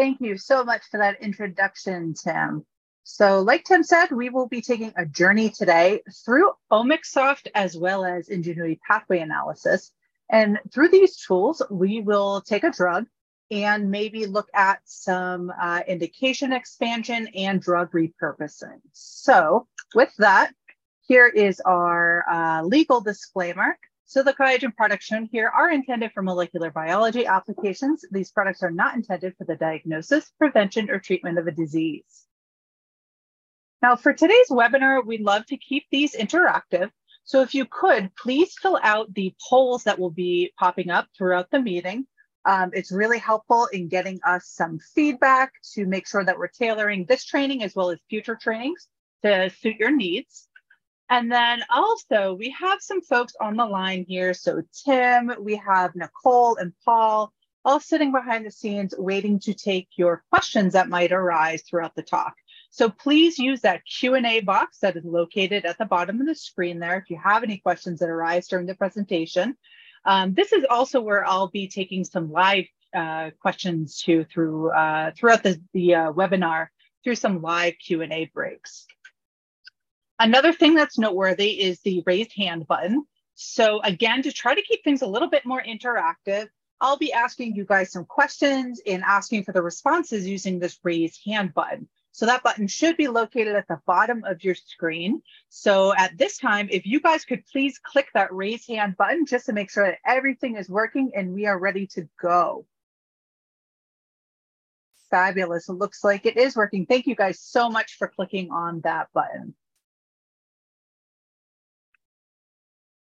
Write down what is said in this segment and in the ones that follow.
Thank you so much for that introduction, Tim. So, like Tim said, we will be taking a journey today through OmicSoft as well as Ingenuity Pathway Analysis. And through these tools, we will take a drug and maybe look at some uh, indication expansion and drug repurposing. So, with that, here is our uh, legal disclaimer. So the QIAGEN products shown here are intended for molecular biology applications. These products are not intended for the diagnosis, prevention, or treatment of a disease. Now for today's webinar, we'd love to keep these interactive. So if you could, please fill out the polls that will be popping up throughout the meeting. Um, it's really helpful in getting us some feedback to make sure that we're tailoring this training as well as future trainings to suit your needs. And then also, we have some folks on the line here. So, Tim, we have Nicole and Paul all sitting behind the scenes waiting to take your questions that might arise throughout the talk. So please use that Q&A box that is located at the bottom of the screen there if you have any questions that arise during the presentation. Um, this is also where I'll be taking some live uh, questions too through uh, throughout the, the uh, webinar through some live Q&A breaks. Another thing that's noteworthy is the raised hand button. So again, to try to keep things a little bit more interactive, I'll be asking you guys some questions and asking for the responses using this raised hand button. So that button should be located at the bottom of your screen. So at this time, if you guys could please click that raise hand button just to make sure that everything is working and we are ready to go. Fabulous. It looks like it is working. Thank you guys so much for clicking on that button.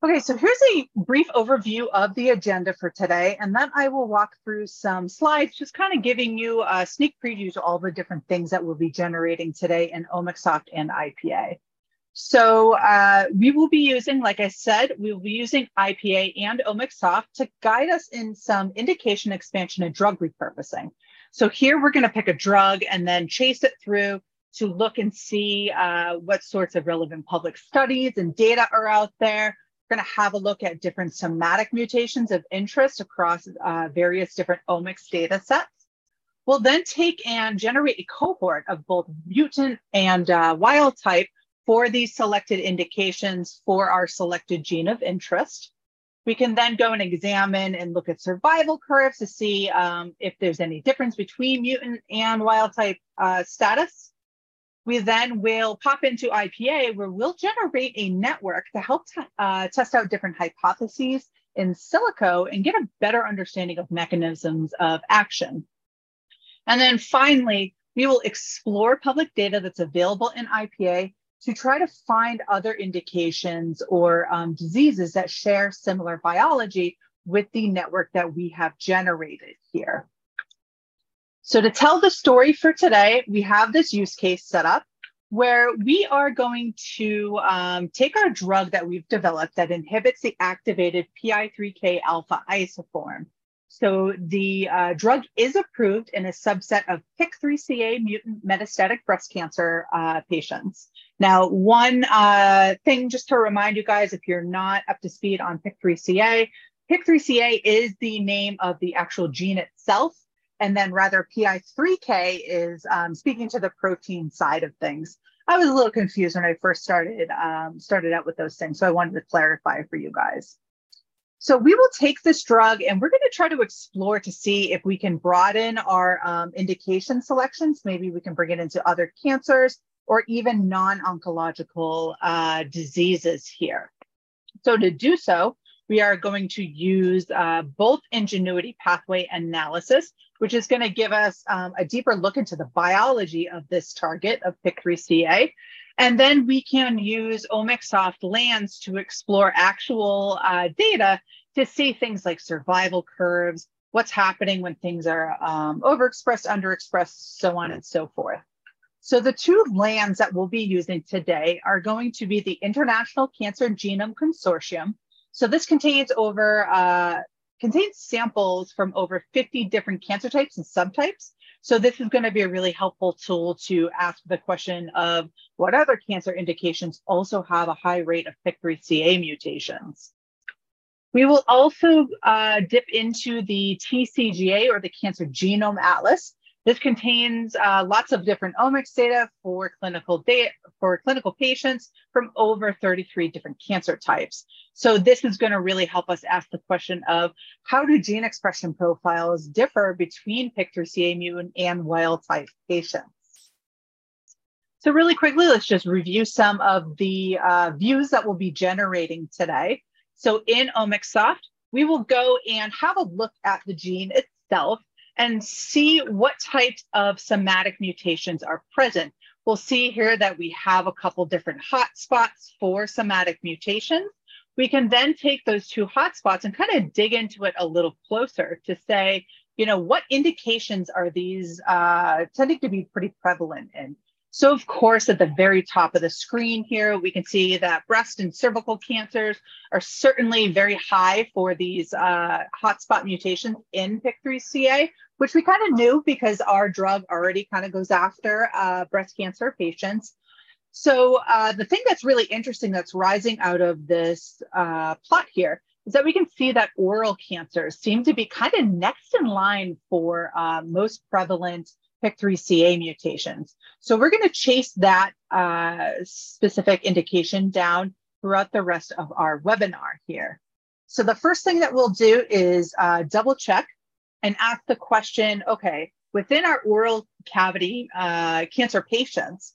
Okay, so here's a brief overview of the agenda for today, and then I will walk through some slides, just kind of giving you a sneak preview to all the different things that we'll be generating today in OmicSoft and IPA. So uh, we will be using, like I said, we will be using IPA and OmicSoft to guide us in some indication expansion and drug repurposing. So here we're going to pick a drug and then chase it through to look and see uh, what sorts of relevant public studies and data are out there going to have a look at different somatic mutations of interest across uh, various different omics data sets. We'll then take and generate a cohort of both mutant and uh, wild type for these selected indications for our selected gene of interest. We can then go and examine and look at survival curves to see um, if there's any difference between mutant and wild type uh, status. We then will pop into IPA where we'll generate a network to help uh, test out different hypotheses in silico and get a better understanding of mechanisms of action. And then finally, we will explore public data that's available in IPA to try to find other indications or um, diseases that share similar biology with the network that we have generated here. So to tell the story for today, we have this use case set up where we are going to um, take our drug that we've developed that inhibits the activated PI3K alpha isoform. So the uh, drug is approved in a subset of PIK3CA mutant metastatic breast cancer uh, patients. Now, one uh, thing just to remind you guys, if you're not up to speed on PIK3CA, PIK3CA is the name of the actual gene itself and then rather PI3K is um, speaking to the protein side of things. I was a little confused when I first started um, started out with those things, so I wanted to clarify for you guys. So we will take this drug and we're going to try to explore to see if we can broaden our um, indication selections. Maybe we can bring it into other cancers or even non-oncological uh, diseases here. So to do so, we are going to use uh, both ingenuity pathway analysis, which is going to give us um, a deeper look into the biology of this target of PIK3CA. And then we can use OmicSoft lands to explore actual uh, data to see things like survival curves, what's happening when things are um, overexpressed, underexpressed, so on and so forth. So the two lands that we'll be using today are going to be the International Cancer Genome Consortium. So this contains over uh, contains samples from over 50 different cancer types and subtypes. So this is going to be a really helpful tool to ask the question of what other cancer indications also have a high rate of PIK3CA mutations. We will also uh, dip into the TCGA or the Cancer Genome Atlas This contains uh, lots of different omics data for clinical data for clinical patients from over 33 different cancer types. So this is going to really help us ask the question of how do gene expression profiles differ between PIK3CA mutant and wild type patients? So really quickly, let's just review some of the uh, views that we'll be generating today. So in OmicSoft, we will go and have a look at the gene itself and see what types of somatic mutations are present. We'll see here that we have a couple different hotspots for somatic mutations. We can then take those two hotspots and kind of dig into it a little closer to say, you know, what indications are these uh, tending to be pretty prevalent in? So of course, at the very top of the screen here, we can see that breast and cervical cancers are certainly very high for these uh, hotspot mutations in PIK3CA, which we kind of knew because our drug already kind of goes after uh, breast cancer patients. So uh, the thing that's really interesting that's rising out of this uh, plot here is that we can see that oral cancers seem to be kind of next in line for uh, most prevalent PIK3CA mutations. So we're going to chase that uh, specific indication down throughout the rest of our webinar here. So the first thing that we'll do is uh, double check and ask the question, okay, within our oral cavity uh, cancer patients,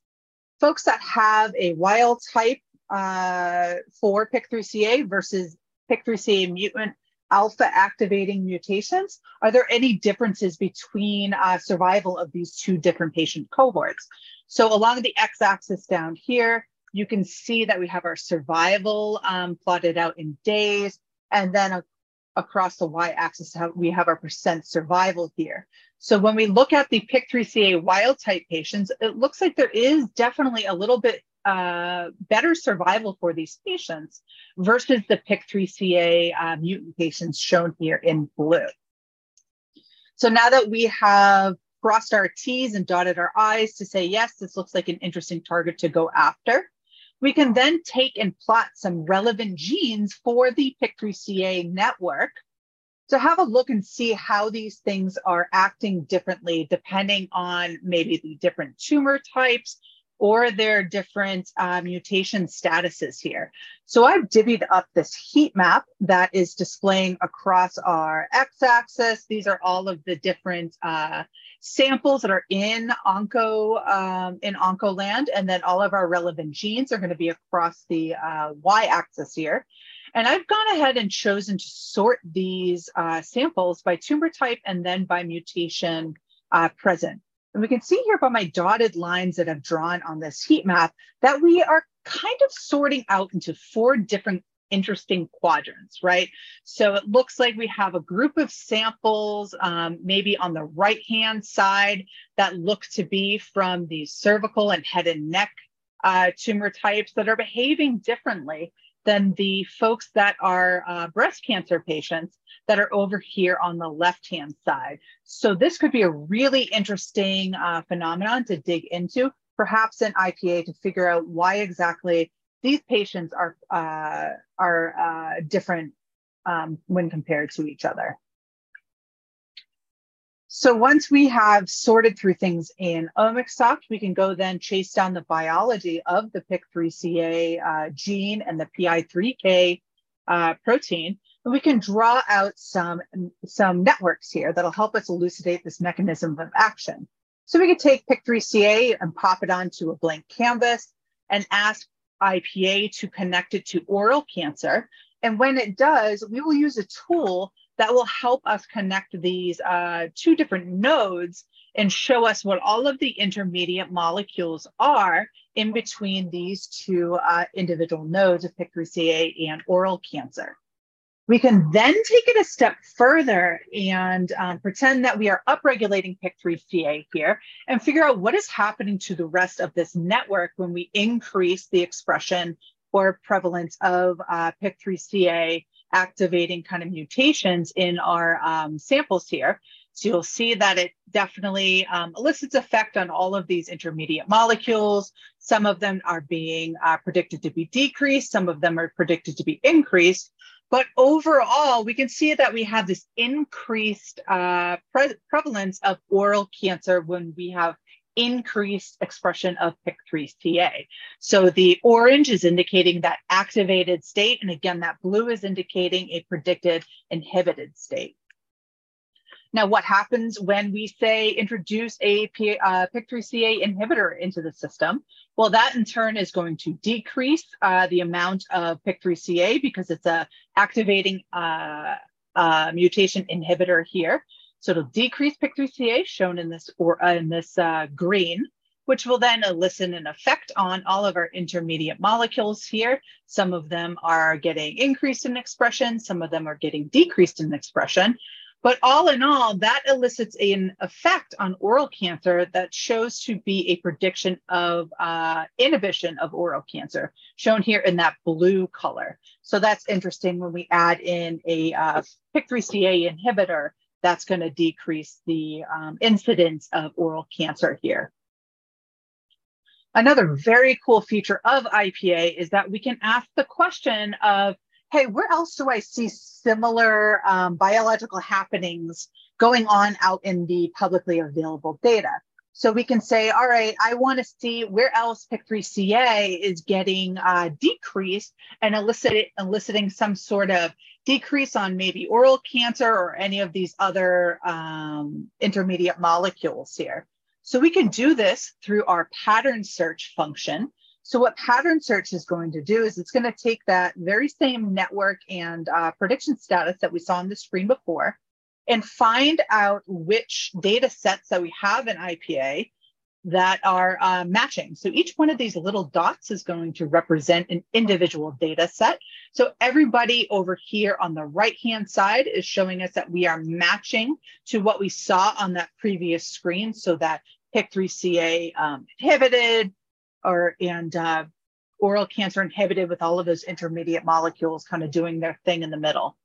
folks that have a wild type uh, for PIK3CA versus PIK3CA mutant alpha activating mutations, are there any differences between uh, survival of these two different patient cohorts? So along the x-axis down here, you can see that we have our survival um, plotted out in days, and then a, across the y-axis, we have our percent survival here. So when we look at the PIK3CA wild type patients, it looks like there is definitely a little bit uh, better survival for these patients versus the PIK3CA uh, mutant patients shown here in blue. So now that we have crossed our T's and dotted our I's to say, yes, this looks like an interesting target to go after, we can then take and plot some relevant genes for the PIK3CA network to have a look and see how these things are acting differently depending on maybe the different tumor types or their different uh, mutation statuses here. So I've divvied up this heat map that is displaying across our x-axis. These are all of the different uh, samples that are in Onco um, in Oncoland, and then all of our relevant genes are going to be across the uh, y-axis here. And I've gone ahead and chosen to sort these uh, samples by tumor type and then by mutation uh, present. And we can see here by my dotted lines that I've drawn on this heat map that we are kind of sorting out into four different interesting quadrants, right? So it looks like we have a group of samples, um, maybe on the right hand side, that look to be from the cervical and head and neck uh, tumor types that are behaving differently than the folks that are uh, breast cancer patients that are over here on the left-hand side. So this could be a really interesting uh, phenomenon to dig into, perhaps an IPA to figure out why exactly these patients are, uh, are uh, different um, when compared to each other. So once we have sorted through things in OmicSoft, we can go then chase down the biology of the PIK3CA uh, gene and the PI3K uh, protein. And we can draw out some, some networks here that'll help us elucidate this mechanism of action. So we could take PIK3CA and pop it onto a blank canvas and ask IPA to connect it to oral cancer. And when it does, we will use a tool that will help us connect these uh, two different nodes and show us what all of the intermediate molecules are in between these two uh, individual nodes of PIK3CA and oral cancer. We can then take it a step further and um, pretend that we are upregulating PIK3CA here and figure out what is happening to the rest of this network when we increase the expression or prevalence of uh, PIK3CA activating kind of mutations in our um, samples here. So you'll see that it definitely um, elicits effect on all of these intermediate molecules. Some of them are being uh, predicted to be decreased. Some of them are predicted to be increased. But overall, we can see that we have this increased uh, pre- prevalence of oral cancer when we have increased expression of PIK3CA. So the orange is indicating that activated state, and again, that blue is indicating a predicted inhibited state. Now, what happens when we say introduce a uh, PIK3CA inhibitor into the system? Well, that in turn is going to decrease uh, the amount of PIK3CA because it's a activating uh, uh mutation inhibitor here. So it'll decrease PIK3CA shown in this or uh, in this uh, green, which will then elicit an effect on all of our intermediate molecules here. Some of them are getting increased in expression, some of them are getting decreased in expression. But all in all, that elicits an effect on oral cancer that shows to be a prediction of uh, inhibition of oral cancer, shown here in that blue color. So that's interesting when we add in a uh, PIK3CA inhibitor, that's going to decrease the um, incidence of oral cancer here. Another very cool feature of IPA is that we can ask the question of hey, where else do I see similar um, biological happenings going on out in the publicly available data? So we can say, all right, I want to see where else PIK3CA is getting uh, decreased and elicit, eliciting some sort of decrease on maybe oral cancer or any of these other um, intermediate molecules here. So we can do this through our pattern search function. So what pattern search is going to do is it's going to take that very same network and uh, prediction status that we saw on the screen before and find out which data sets that we have in IPA that are uh, matching. So each one of these little dots is going to represent an individual data set. So everybody over here on the right-hand side is showing us that we are matching to what we saw on that previous screen. So that PIK3CA um, inhibited, or and uh, oral cancer inhibited with all of those intermediate molecules kind of doing their thing in the middle.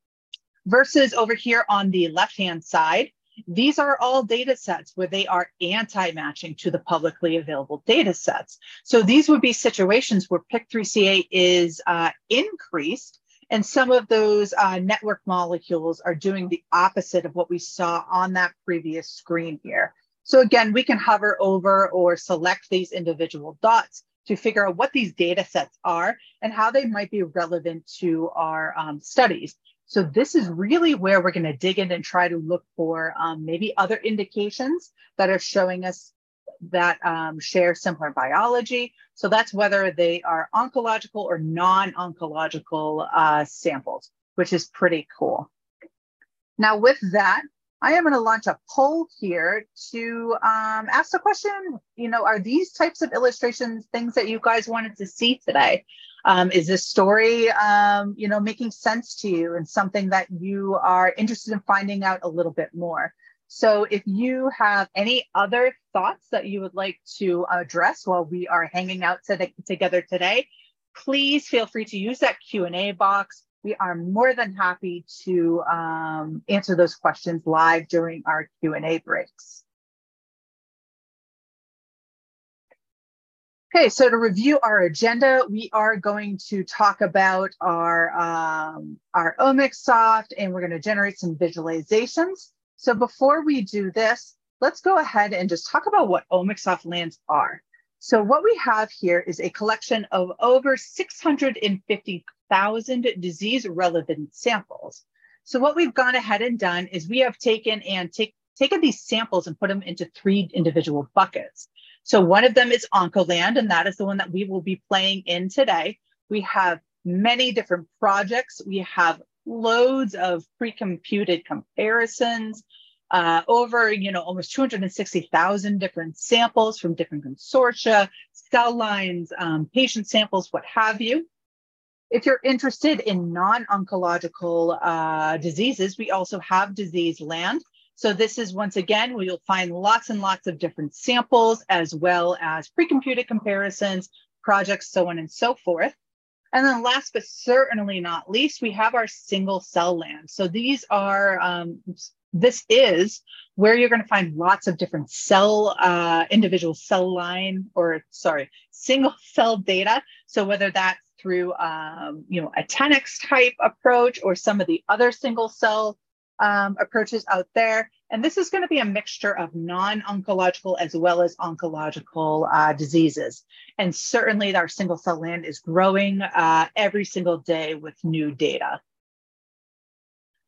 Versus over here on the left hand side, these are all data sets where they are anti-matching to the publicly available data sets. So these would be situations where PIK3CA is uh, increased and some of those uh, network molecules are doing the opposite of what we saw on that previous screen here. So again, we can hover over or select these individual dots to figure out what these data sets are and how they might be relevant to our um, studies. So this is really where we're going to dig in and try to look for um, maybe other indications that are showing us that um, share similar biology. So that's whether they are oncological or non-oncological uh, samples, which is pretty cool. Now with that, I am going to launch a poll here to um, ask the question, you know, are these types of illustrations things that you guys wanted to see today? Um, is this story, um, you know, making sense to you and something that you are interested in finding out a little bit more? So if you have any other thoughts that you would like to address while we are hanging out together today, please feel free to use that Q&A box we are more than happy to um, answer those questions live during our Q&A breaks. Okay, so to review our agenda, we are going to talk about our, um, our OmicSoft and we're going to generate some visualizations. So before we do this, let's go ahead and just talk about what OmicSoft lands are. So what we have here is a collection of over 650 thousand disease relevant samples. So what we've gone ahead and done is we have taken and take, taken these samples and put them into three individual buckets. So one of them is Oncoland, and that is the one that we will be playing in today. We have many different projects. We have loads of pre-computed comparisons, uh, over you know almost 260,000 different samples from different consortia, cell lines, um, patient samples, what have you. If you're interested in non-oncological uh, diseases, we also have Disease Land. So this is once again, we will find lots and lots of different samples as well as pre-computed comparisons, projects, so on and so forth. And then last but certainly not least, we have our single cell land. So these are, um, this is where you're going to find lots of different cell, uh, individual cell line or sorry, single cell data. So whether that's through, um, you know, a 10x type approach or some of the other single cell um, approaches out there. And this is going to be a mixture of non-oncological as well as oncological uh, diseases. And certainly our single cell land is growing uh, every single day with new data.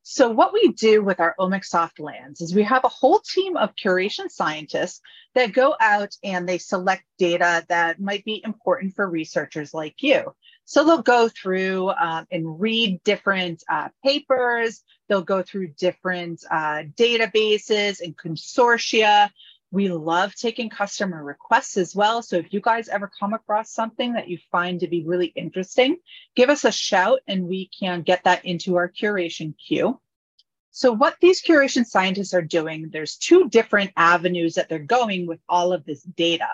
So what we do with our OmicSoft lands is we have a whole team of curation scientists that go out and they select data that might be important for researchers like you. So they'll go through um, and read different uh, papers, they'll go through different uh, databases and consortia. We love taking customer requests as well. So if you guys ever come across something that you find to be really interesting, give us a shout and we can get that into our curation queue. So what these curation scientists are doing, there's two different avenues that they're going with all of this data.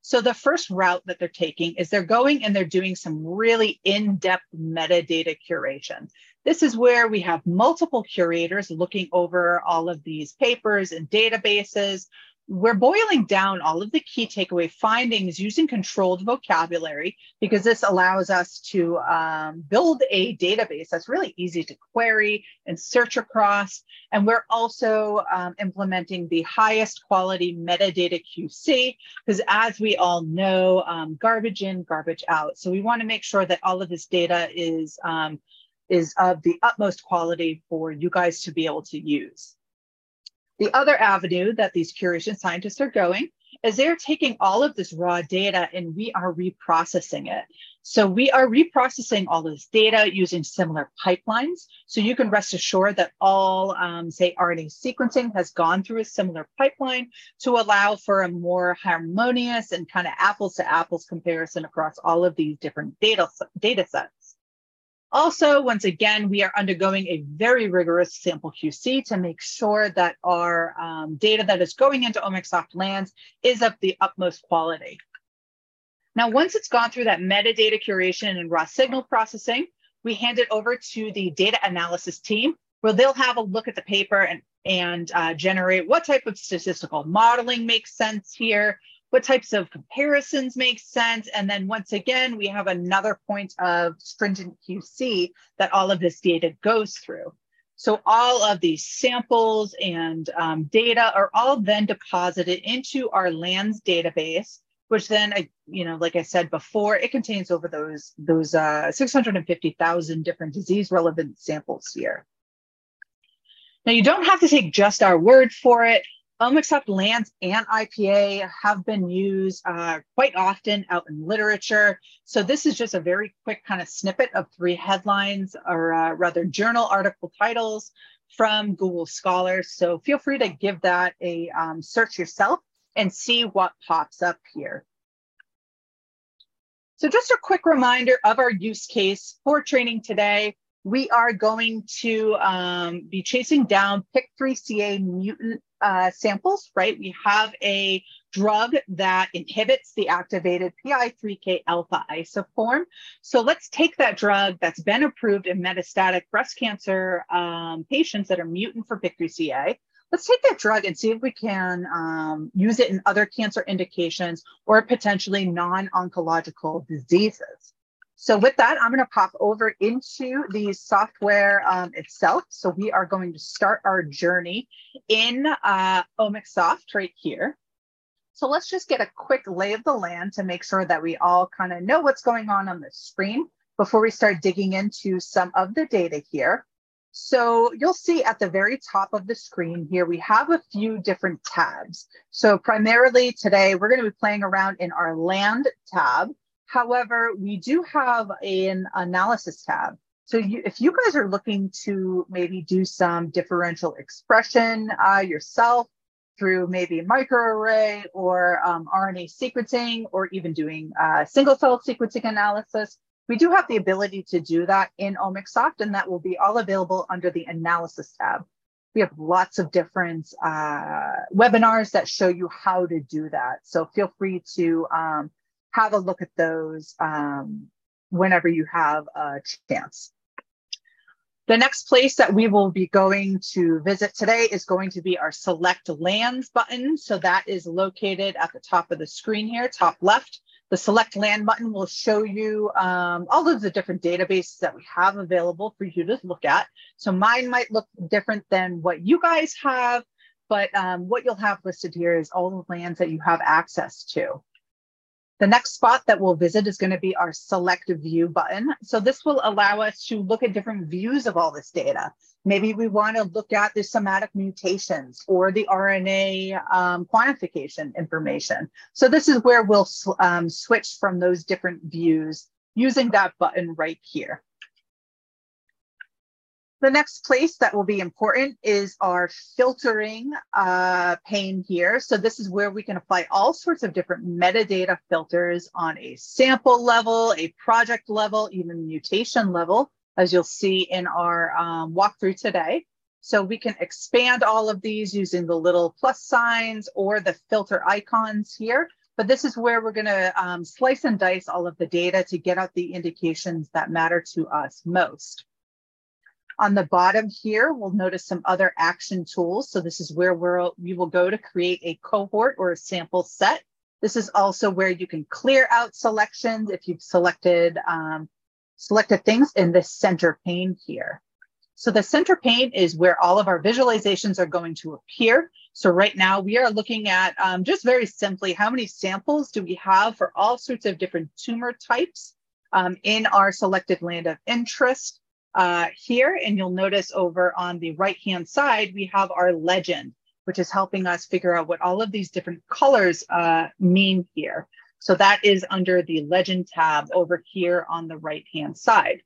So the first route that they're taking is they're going and they're doing some really in-depth metadata curation. This is where we have multiple curators looking over all of these papers and databases we're boiling down all of the key takeaway findings using controlled vocabulary because this allows us to um, build a database that's really easy to query and search across. And we're also um, implementing the highest quality metadata QC because as we all know, um, garbage in, garbage out. So we want to make sure that all of this data is, um, is of the utmost quality for you guys to be able to use. The other avenue that these curation scientists are going is they're taking all of this raw data and we are reprocessing it. So we are reprocessing all this data using similar pipelines. So you can rest assured that all, um, say, RNA sequencing has gone through a similar pipeline to allow for a more harmonious and kind of apples to apples comparison across all of these different data, data sets. Also, once again, we are undergoing a very rigorous sample QC to make sure that our um, data that is going into OmicSoft lands is of the utmost quality. Now, once it's gone through that metadata curation and raw signal processing, we hand it over to the data analysis team where they'll have a look at the paper and, and uh, generate what type of statistical modeling makes sense here, what types of comparisons make sense. And then once again, we have another point of stringent QC that all of this data goes through. So all of these samples and um, data are all then deposited into our LANDS database, which then, you know, like I said before, it contains over those, those uh, 650,000 different disease relevant samples here. Now you don't have to take just our word for it. OmicSoft lands and IPA have been used uh, quite often out in literature. So this is just a very quick kind of snippet of three headlines or uh, rather journal article titles from Google Scholar. So feel free to give that a um, search yourself and see what pops up here. So just a quick reminder of our use case for training today. We are going to um, be chasing down PIK3CA mutant uh, samples, right? We have a drug that inhibits the activated PI3K alpha isoform. So let's take that drug that's been approved in metastatic breast cancer um, patients that are mutant for PIK3CA. Let's take that drug and see if we can um, use it in other cancer indications or potentially non oncological diseases. So with that, I'm going to pop over into the software um, itself. So we are going to start our journey in uh, OmicSoft right here. So let's just get a quick lay of the land to make sure that we all kind of know what's going on on the screen before we start digging into some of the data here. So you'll see at the very top of the screen here, we have a few different tabs. So primarily today, we're going to be playing around in our land tab. However, we do have an analysis tab. So you, if you guys are looking to maybe do some differential expression uh, yourself through maybe microarray or um, RNA sequencing, or even doing uh, single cell sequencing analysis, we do have the ability to do that in OmicSoft, and that will be all available under the analysis tab. We have lots of different uh, webinars that show you how to do that. So feel free to um, have a look at those um, whenever you have a chance. The next place that we will be going to visit today is going to be our select lands button. So that is located at the top of the screen here, top left. The select land button will show you um, all of the different databases that we have available for you to look at. So mine might look different than what you guys have, but um, what you'll have listed here is all the lands that you have access to. The next spot that we'll visit is going to be our select view button. So this will allow us to look at different views of all this data. Maybe we want to look at the somatic mutations or the RNA um, quantification information. So this is where we'll um, switch from those different views using that button right here. The next place that will be important is our filtering uh, pane here. So this is where we can apply all sorts of different metadata filters on a sample level, a project level, even mutation level, as you'll see in our um, walkthrough today. So we can expand all of these using the little plus signs or the filter icons here. But this is where we're gonna um, slice and dice all of the data to get out the indications that matter to us most. On the bottom here, we'll notice some other action tools. So this is where we're, we will go to create a cohort or a sample set. This is also where you can clear out selections if you've selected, um, selected things in the center pane here. So the center pane is where all of our visualizations are going to appear. So right now we are looking at um, just very simply, how many samples do we have for all sorts of different tumor types um, in our selected land of interest uh, here. And you'll notice over on the right-hand side, we have our legend, which is helping us figure out what all of these different colors uh, mean here. So that is under the legend tab over here on the right-hand side.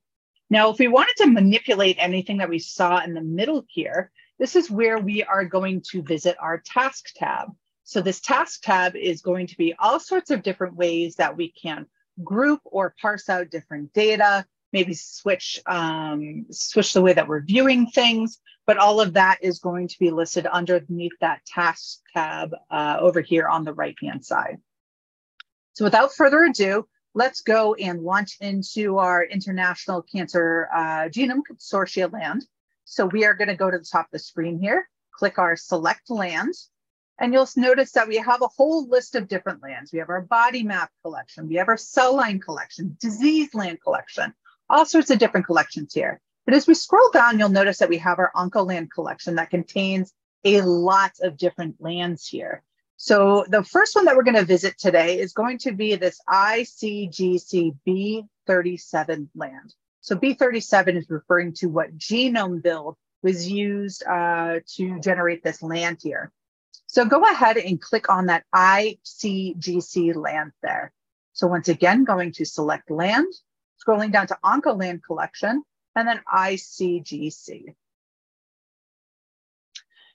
Now, if we wanted to manipulate anything that we saw in the middle here, this is where we are going to visit our task tab. So this task tab is going to be all sorts of different ways that we can group or parse out different data, maybe switch um, switch the way that we're viewing things. But all of that is going to be listed underneath that task tab uh, over here on the right hand side. So without further ado, let's go and launch into our International Cancer uh, Genome Consortia land. So we are going to go to the top of the screen here, click our select land, and you'll notice that we have a whole list of different lands. We have our body map collection, we have our cell line collection, disease land collection, all sorts of different collections here. But as we scroll down, you'll notice that we have our Oncoland collection that contains a lot of different lands here. So the first one that we're going to visit today is going to be this ICGC B37 land. So B37 is referring to what genome build was used uh, to generate this land here. So go ahead and click on that ICGC land there. So once again, going to select land, scrolling down to Oncoland collection, and then ICGC.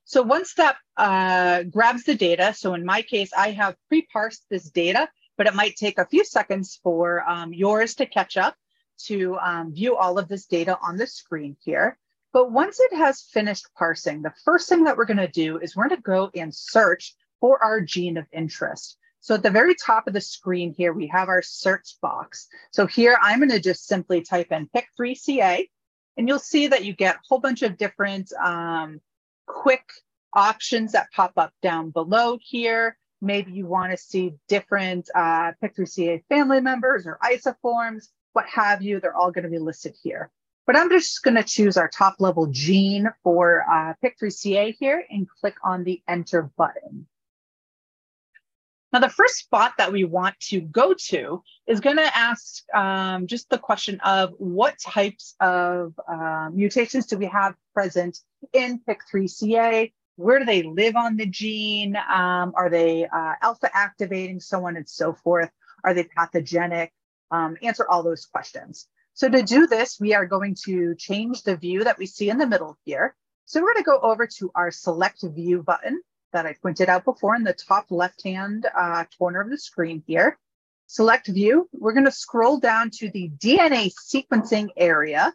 So once that uh, grabs the data, so in my case, I have pre-parsed this data, but it might take a few seconds for um, yours to catch up to um, view all of this data on the screen here. But once it has finished parsing, the first thing that we're gonna do is we're gonna go and search for our gene of interest. So at the very top of the screen here, we have our search box. So here I'm going to just simply type in PIK3CA, and you'll see that you get a whole bunch of different um, quick options that pop up down below here. Maybe you want to see different uh, PIK3CA family members or isoforms, what have you. They're all going to be listed here. But I'm just going to choose our top level gene for uh, PIK3CA here and click on the enter button. Now, the first spot that we want to go to is going to ask um, just the question of what types of uh, mutations do we have present in PIK3CA? Where do they live on the gene? Um, are they uh, alpha activating, so on and so forth? Are they pathogenic? Um, answer all those questions. So to do this, we are going to change the view that we see in the middle here. So we're going to go over to our select view button that I pointed out before in the top left-hand uh, corner of the screen here. Select view. We're going to scroll down to the DNA sequencing area.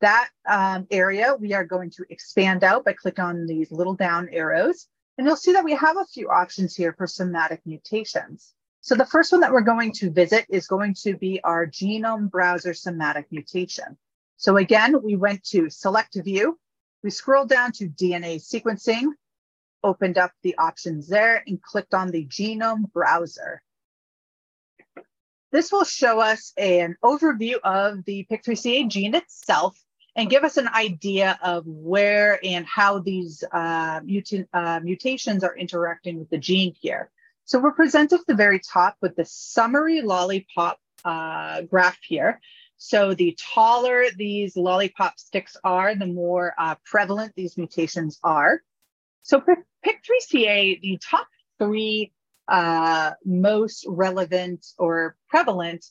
That um, area we are going to expand out by clicking on these little down arrows. And you'll see that we have a few options here for somatic mutations. So the first one that we're going to visit is going to be our genome browser somatic mutation. So again, we went to select view. We scroll down to DNA sequencing opened up the options there and clicked on the genome browser. This will show us an overview of the PIK3CA gene itself and give us an idea of where and how these uh, mutant, uh, mutations are interacting with the gene here. So we're presented at the very top with the summary lollipop uh, graph here. So the taller these lollipop sticks are, the more uh, prevalent these mutations are. So PIK3CA, the top three uh, most relevant or prevalent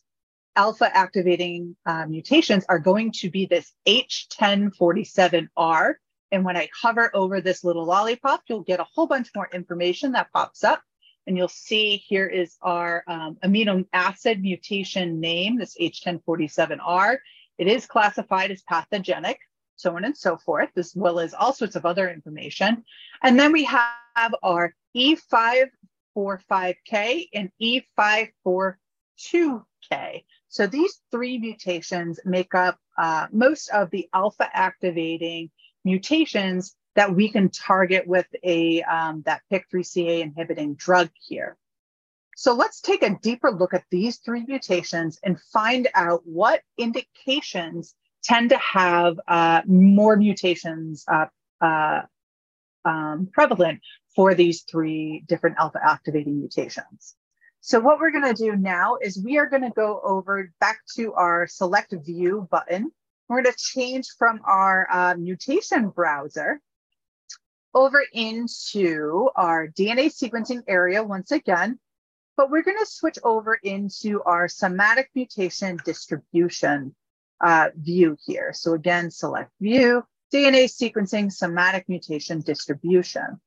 alpha activating uh, mutations are going to be this H1047R. And when I hover over this little lollipop, you'll get a whole bunch more information that pops up. And you'll see here is our um, amino acid mutation name, this H1047R. It is classified as pathogenic, so on and so forth, as well as all sorts of other information. And then we have our E545K and E542K. So these three mutations make up uh, most of the alpha activating mutations that we can target with a um, that PIK3CA inhibiting drug here. So let's take a deeper look at these three mutations and find out what indications tend to have uh, more mutations uh, uh, um, prevalent for these three different alpha activating mutations. So what we're going to do now is we are going to go over back to our select view button. We're going to change from our uh, mutation browser over into our DNA sequencing area once again, but we're going to switch over into our somatic mutation distribution uh, view here. So again, select view, DNA sequencing, somatic mutation distribution.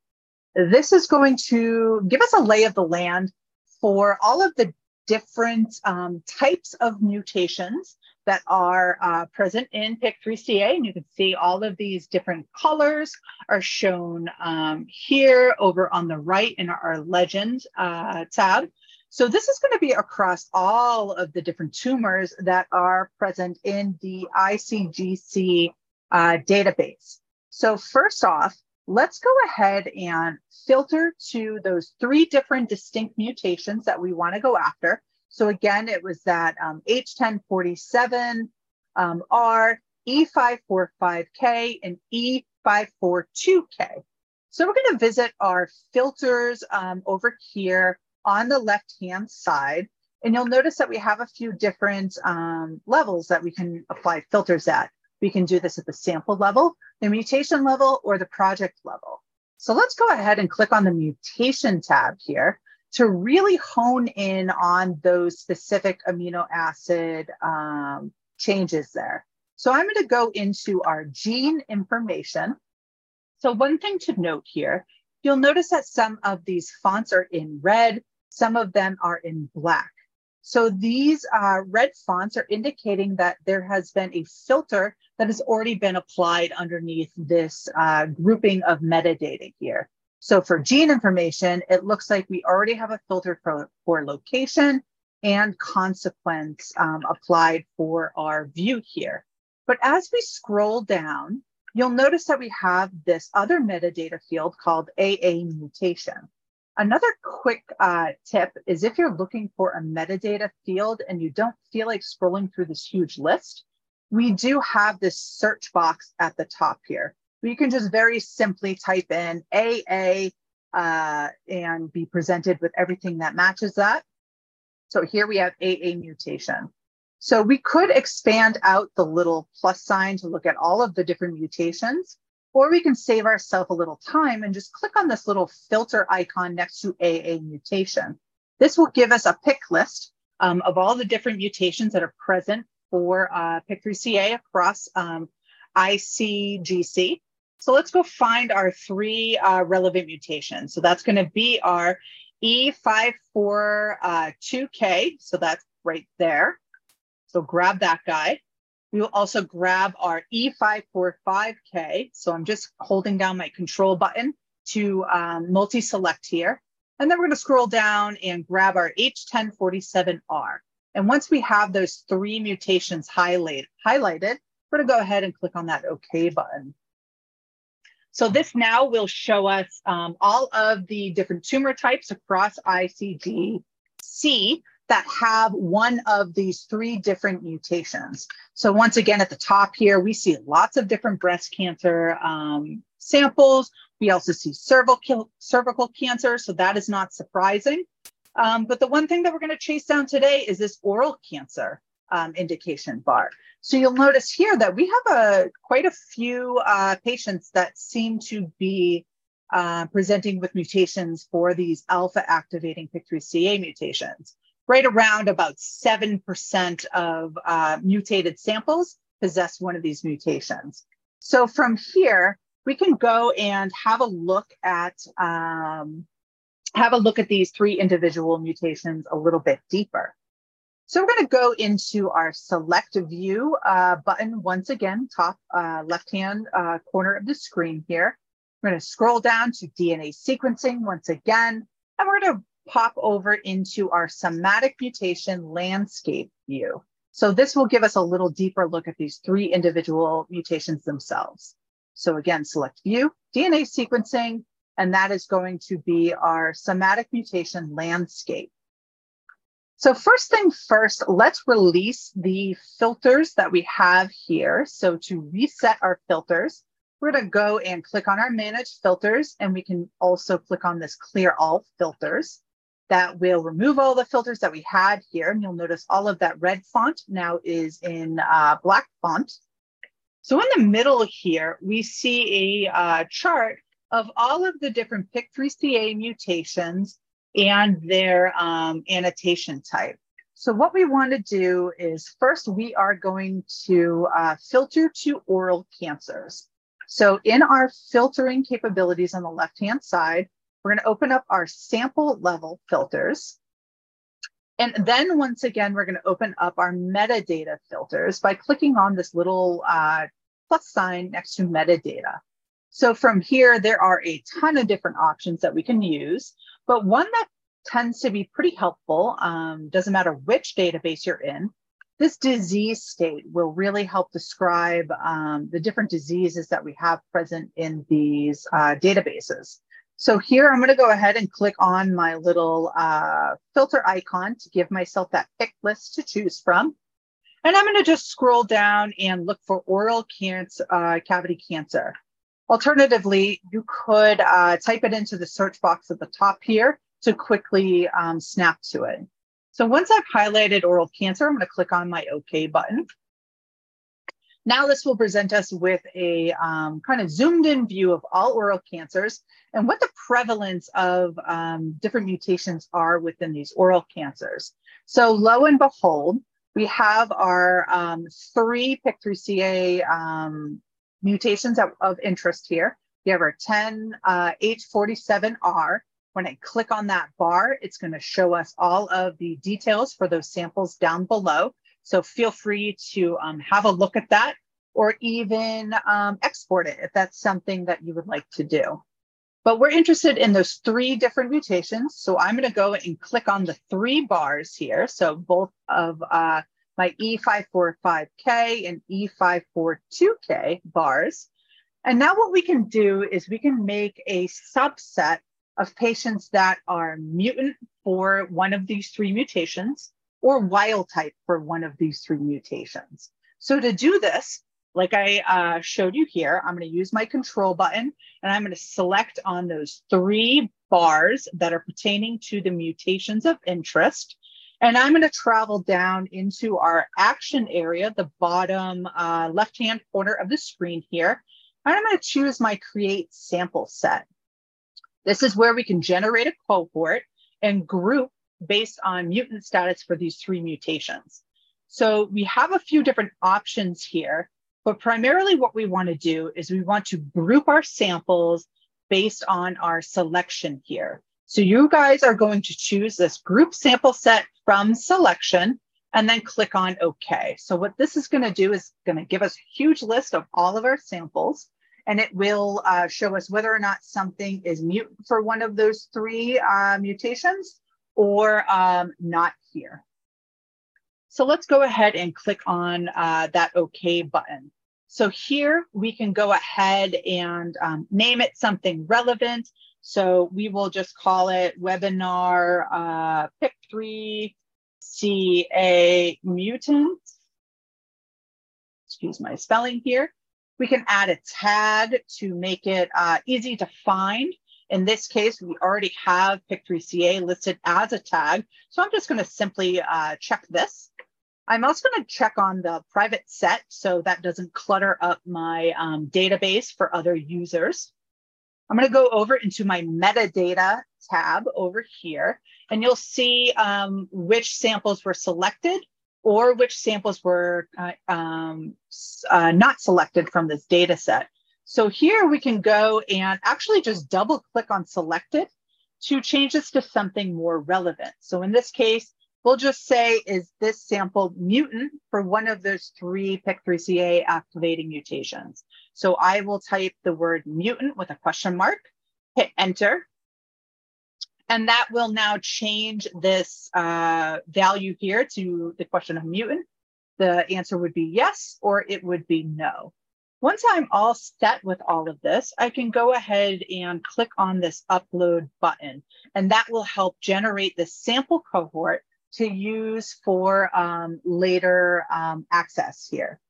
This is going to give us a lay of the land for all of the different um, types of mutations that are uh, present in PIK3CA. And you can see all of these different colors are shown um, here over on the right in our legend uh, tab. So this is going to be across all of the different tumors that are present in the ICGC uh, database. So first off, let's go ahead and filter to those three different distinct mutations that we want to go after. So again, it was that um, H1047 um, R, E545K, and E542K. So we're going to visit our filters um, over here on the left-hand side. And you'll notice that we have a few different um, levels that we can apply filters at. We can do this at the sample level, the mutation level, or the project level. So let's go ahead and click on the mutation tab here to really hone in on those specific amino acid um, changes there. So I'm going to go into our gene information. So one thing to note here, you'll notice that some of these fonts are in red, some of them are in black. So these uh, red fonts are indicating that there has been a filter that has already been applied underneath this uh, grouping of metadata here. So for gene information, it looks like we already have a filter for, for location and consequence um, applied for our view here. But as we scroll down, you'll notice that we have this other metadata field called AA mutation. Another quick uh, tip is if you're looking for a metadata field and you don't feel like scrolling through this huge list, we do have this search box at the top here you can just very simply type in AA uh, and be presented with everything that matches that. So here we have AA mutation. So we could expand out the little plus sign to look at all of the different mutations, or we can save ourselves a little time and just click on this little filter icon next to AA mutation. This will give us a pick list um, of all the different mutations that are present for uh, PIK3CA across um, ICGC. So let's go find our three uh, relevant mutations. So that's going to be our E542K. So that's right there. So grab that guy. We will also grab our E545K. So I'm just holding down my control button to um, multi-select here. And then we're going to scroll down and grab our H1047R. And once we have those three mutations highlight, highlighted, we're to go ahead and click on that OK button. So this now will show us um, all of the different tumor types across ICGC that have one of these three different mutations. So once again, at the top here, we see lots of different breast cancer um, samples. We also see cervical, cervical cancer, so that is not surprising. Um, but the one thing that we're going to chase down today is this oral cancer um, indication bar. So you'll notice here that we have a quite a few uh, patients that seem to be uh, presenting with mutations for these alpha activating PIK3CA mutations. Right around about 7% of uh, mutated samples possess one of these mutations. So from here, we can go and have a look at um, have a look at these three individual mutations a little bit deeper. So we're going to go into our select view uh, button once again, top uh, left-hand uh, corner of the screen here. We're going to scroll down to DNA sequencing once again, and we're going to pop over into our somatic mutation landscape view. So this will give us a little deeper look at these three individual mutations themselves. So again, select view, DNA sequencing, and that is going to be our somatic mutation landscape. So first thing first, let's release the filters that we have here. So to reset our filters, we're gonna go and click on our manage filters and we can also click on this clear all filters. That will remove all the filters that we had here. And you'll notice all of that red font now is in uh, black font. So in the middle here, we see a uh, chart of all of the different PIK3CA mutations and their um, annotation type. So what we want to do is first, we are going to uh, filter to oral cancers. So in our filtering capabilities on the left-hand side, we're going to open up our sample level filters. And then once again, we're going to open up our metadata filters by clicking on this little uh, plus sign next to metadata. So from here, there are a ton of different options that we can use, but one that tends to be pretty helpful, um, doesn't matter which database you're in, this disease state will really help describe um, the different diseases that we have present in these uh, databases. So here I'm going to go ahead and click on my little uh, filter icon to give myself that pick list to choose from. And I'm going to just scroll down and look for oral cancer, uh, cavity cancer. Alternatively, you could uh, type it into the search box at the top here to quickly um, snap to it. So once I've highlighted oral cancer, I'm going to click on my OK button. Now this will present us with a um, kind of zoomed in view of all oral cancers and what the prevalence of um, different mutations are within these oral cancers. So lo and behold, we have our um, three PIK3CA um, mutations of, of, interest here. We have our 10 uh, H47R. When I click on that bar, it's going to show us all of the details for those samples down below. So feel free to um, have a look at that or even um, export it if that's something that you would like to do. But we're interested in those three different mutations. So I'm going to go and click on the three bars here. So both of uh, my E545K and E542K bars. And now what we can do is we can make a subset of patients that are mutant for one of these three mutations or wild type for one of these three mutations. So to do this, like I uh, showed you here, I'm going to use my control button and I'm going to select on those three bars that are pertaining to the mutations of interest. And I'm going to travel down into our action area, the bottom uh, left-hand corner of the screen here. And I'm going to choose my create sample set. This is where we can generate a cohort and group based on mutant status for these three mutations. So we have a few different options here. But primarily what we want to do is we want to group our samples based on our selection here. So you guys are going to choose this group sample set from selection and then click on OK. So what this is going to do is going to give us a huge list of all of our samples and it will uh, show us whether or not something is mutant for one of those three uh, mutations or um, not here. So let's go ahead and click on uh, that OK button. So here we can go ahead and um, name it something relevant. So we will just call it webinar uh, pick three CA mutant. Excuse my spelling here. We can add a tag to make it uh, easy to find. In this case, we already have PIK3CA listed as a tag. So I'm just gonna simply uh, check this. I'm also gonna check on the private set so that doesn't clutter up my um, database for other users. I'm gonna go over into my metadata tab over here, and you'll see um, which samples were selected or which samples were uh, um, uh, not selected from this data set. So here we can go and actually just double click on selected to change this to something more relevant. So in this case, we'll just say, is this sample mutant for one of those three PIK3CA activating mutations? So I will type the word mutant with a question mark, hit enter, and that will now change this uh, value here to the question of mutant. The answer would be yes, or it would be no. Once I'm all set with all of this, I can go ahead and click on this upload button, and that will help generate the sample cohort to use for um, later um, access here.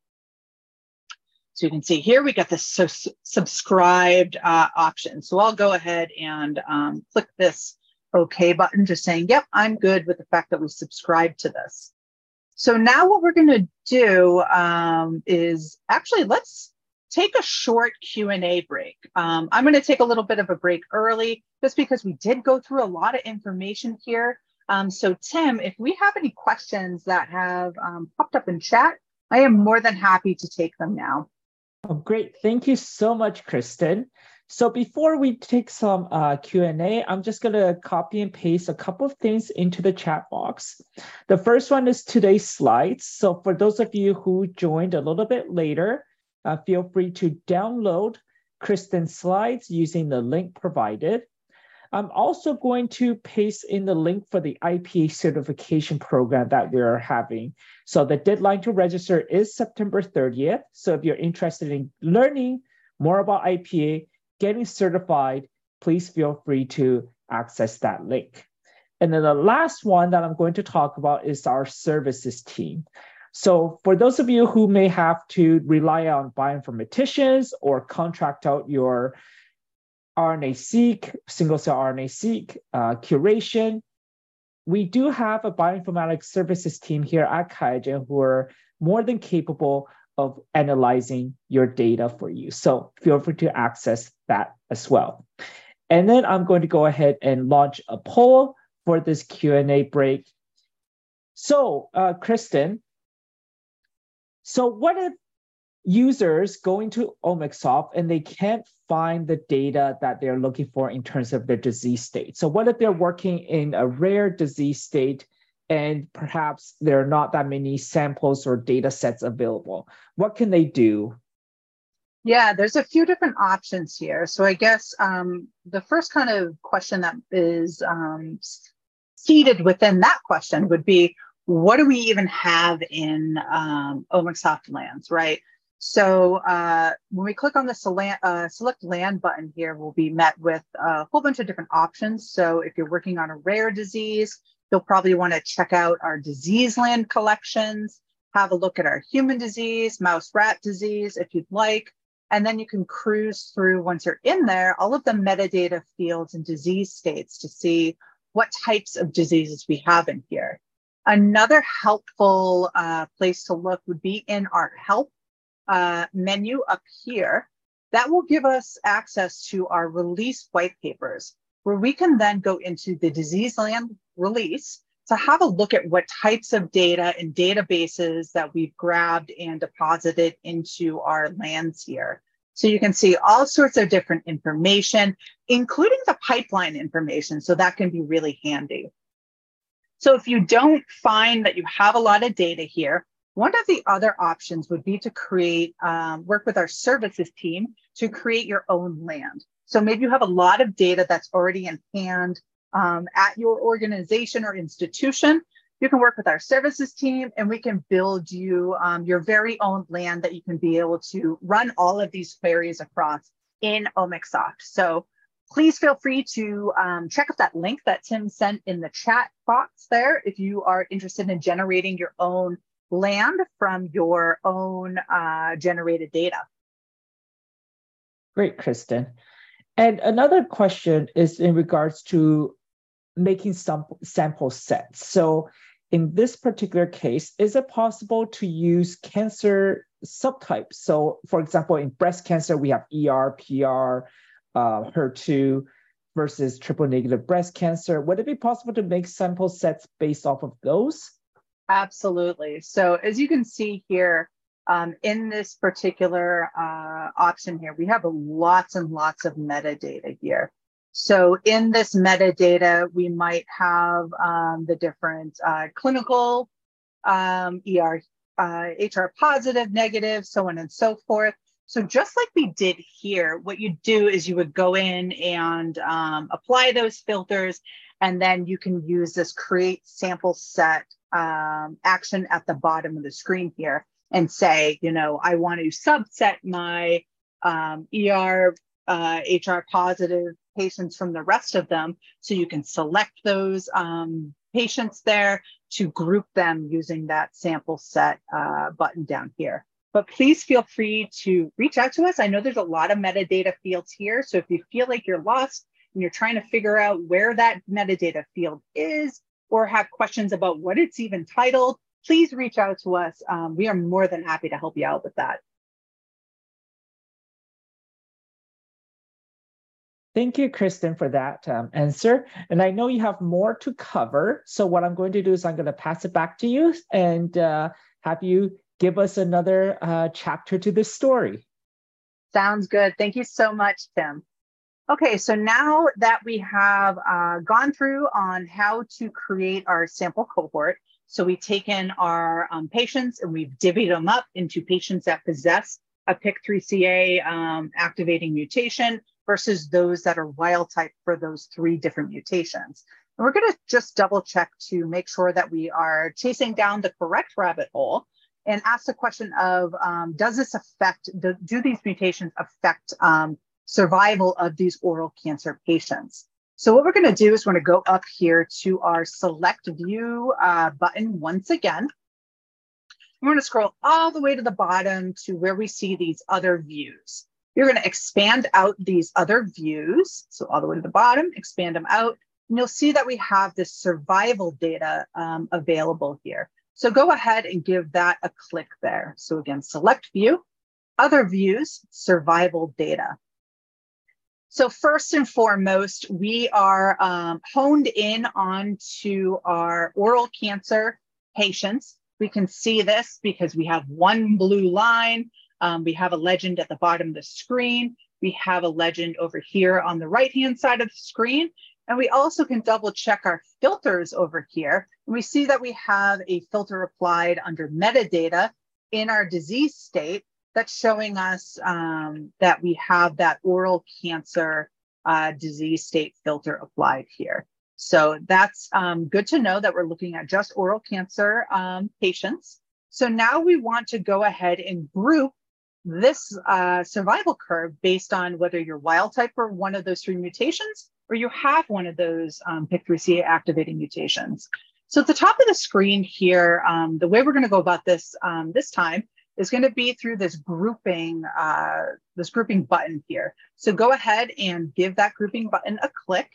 So you can see here we got the so subscribed uh, option. So I'll go ahead and um, click this OK button, just saying, yep, I'm good with the fact that we subscribe to this. So now what we're going to do um, is actually let's take a short Q&A break. Um, I'm going to take a little bit of a break early just because we did go through a lot of information here. Um, so Tim, if we have any questions that have um, popped up in chat, I am more than happy to take them now. Oh, great. Thank you so much, Kristen. So before we take some uh, Q&A, I'm just going to copy and paste a couple of things into the chat box. The first one is today's slides. So for those of you who joined a little bit later, uh, feel free to download Kristen's slides using the link provided. I'm also going to paste in the link for the IPA certification program that we're having. So the deadline to register is September 30th. So if you're interested in learning more about IPA, getting certified, please feel free to access that link. And then the last one that I'm going to talk about is our services team. So for those of you who may have to rely on bioinformaticians or contract out your RNA-seq, single-cell RNA-seq uh, curation, we do have a bioinformatics services team here at QIAGEN who are more than capable of analyzing your data for you. So feel free to access that as well. And then I'm going to go ahead and launch a poll for this Q&A break. So, uh, Kristen, so what if users go into Omicsoft and they can't find the data that they're looking for in terms of their disease state? So what if they're working in a rare disease state and perhaps there are not that many samples or data sets available. What can they do? Yeah, there's a few different options here. So I guess um, the first kind of question that is um, seated within that question would be, what do we even have in um, Omicsoft lands, right? So uh, when we click on the uh, select land button here, we'll be met with a whole bunch of different options. So if you're working on a rare disease, You'll probably want to check out our disease land collections, have a look at our human disease, mouse rat disease, if you'd like. And then you can cruise through, once you're in there, all of the metadata fields and disease states to see what types of diseases we have in here. Another helpful uh, place to look would be in our help uh, menu up here. That will give us access to our release white papers where we can then go into the disease land release to have a look at what types of data and databases that we've grabbed and deposited into our lands here. So you can see all sorts of different information, including the pipeline information. So that can be really handy. So if you don't find that you have a lot of data here, one of the other options would be to create, um, work with our services team to create your own land. So maybe you have a lot of data that's already in hand um, at your organization or institution. You can work with our services team and we can build you um, your very own land that you can be able to run all of these queries across in Omicsoft. So please feel free to um, check out that link that Tim sent in the chat box there if you are interested in generating your own land from your own uh, generated data. Great, Kristen. And another question is in regards to making some sample sets. So in this particular case, is it possible to use cancer subtypes? So for example, in breast cancer, we have ER, PR, uh, HER2 versus triple negative breast cancer. Would it be possible to make sample sets based off of those? Absolutely. So as you can see here, um, in this particular uh, option here, we have lots and lots of metadata here. So in this metadata, we might have um, the different uh, clinical, um, ER, uh, HR positive, negative, so on and so forth. So just like we did here, what you do is you would go in and um, apply those filters, and then you can use this create sample set um, action at the bottom of the screen here and say, you know, I want to subset my um, ER, uh, HR positive patients from the rest of them. So you can select those um, patients there to group them using that sample set uh, button down here. But please feel free to reach out to us. I know there's a lot of metadata fields here. So if you feel like you're lost and you're trying to figure out where that metadata field is or have questions about what it's even titled, please reach out to us. Um, we are more than happy to help you out with that. Thank you, Kristen, for that um, answer. And I know you have more to cover. So what I'm going to do is I'm going to pass it back to you and uh, have you give us another uh, chapter to this story. Sounds good. Thank you so much, Tim. Okay, so now that we have uh, gone through on how to create our sample cohort, so we've taken our um, patients and we've divvied them up into patients that possess a PIK3CA um, activating mutation versus those that are wild type for those three different mutations. And we're going to just double check to make sure that we are chasing down the correct rabbit hole and ask the question of um, does this affect do, do, these mutations affect um, survival of these oral cancer patients? So what we're going to do is we're going to go up here to our select view uh, button once again. We're going to scroll all the way to the bottom to where we see these other views. You're going to expand out these other views so all the way to the bottom expand them out and you'll see that we have this survival data um, available here so go ahead and give that a click there. So again, select view, other views, survival data. So first and foremost, we are um, honed in onto our oral cancer patients. We can see this because we have one blue line. Um, we have a legend at the bottom of the screen. We have a legend over here on the right-hand side of the screen. And we also can double check our filters over here. And we see that we have a filter applied under metadata in our disease state that's showing us um, that we have that oral cancer uh, disease state filter applied here. So that's um, good to know that we're looking at just oral cancer um, patients. So now we want to go ahead and group this uh, survival curve based on whether you're wild type or one of those three mutations or you have one of those um, PIK3CA activating mutations. So at the top of the screen here, um, the way we're going to go about this um, this time is going to be through this grouping, uh, this grouping button here. So go ahead and give that grouping button a click.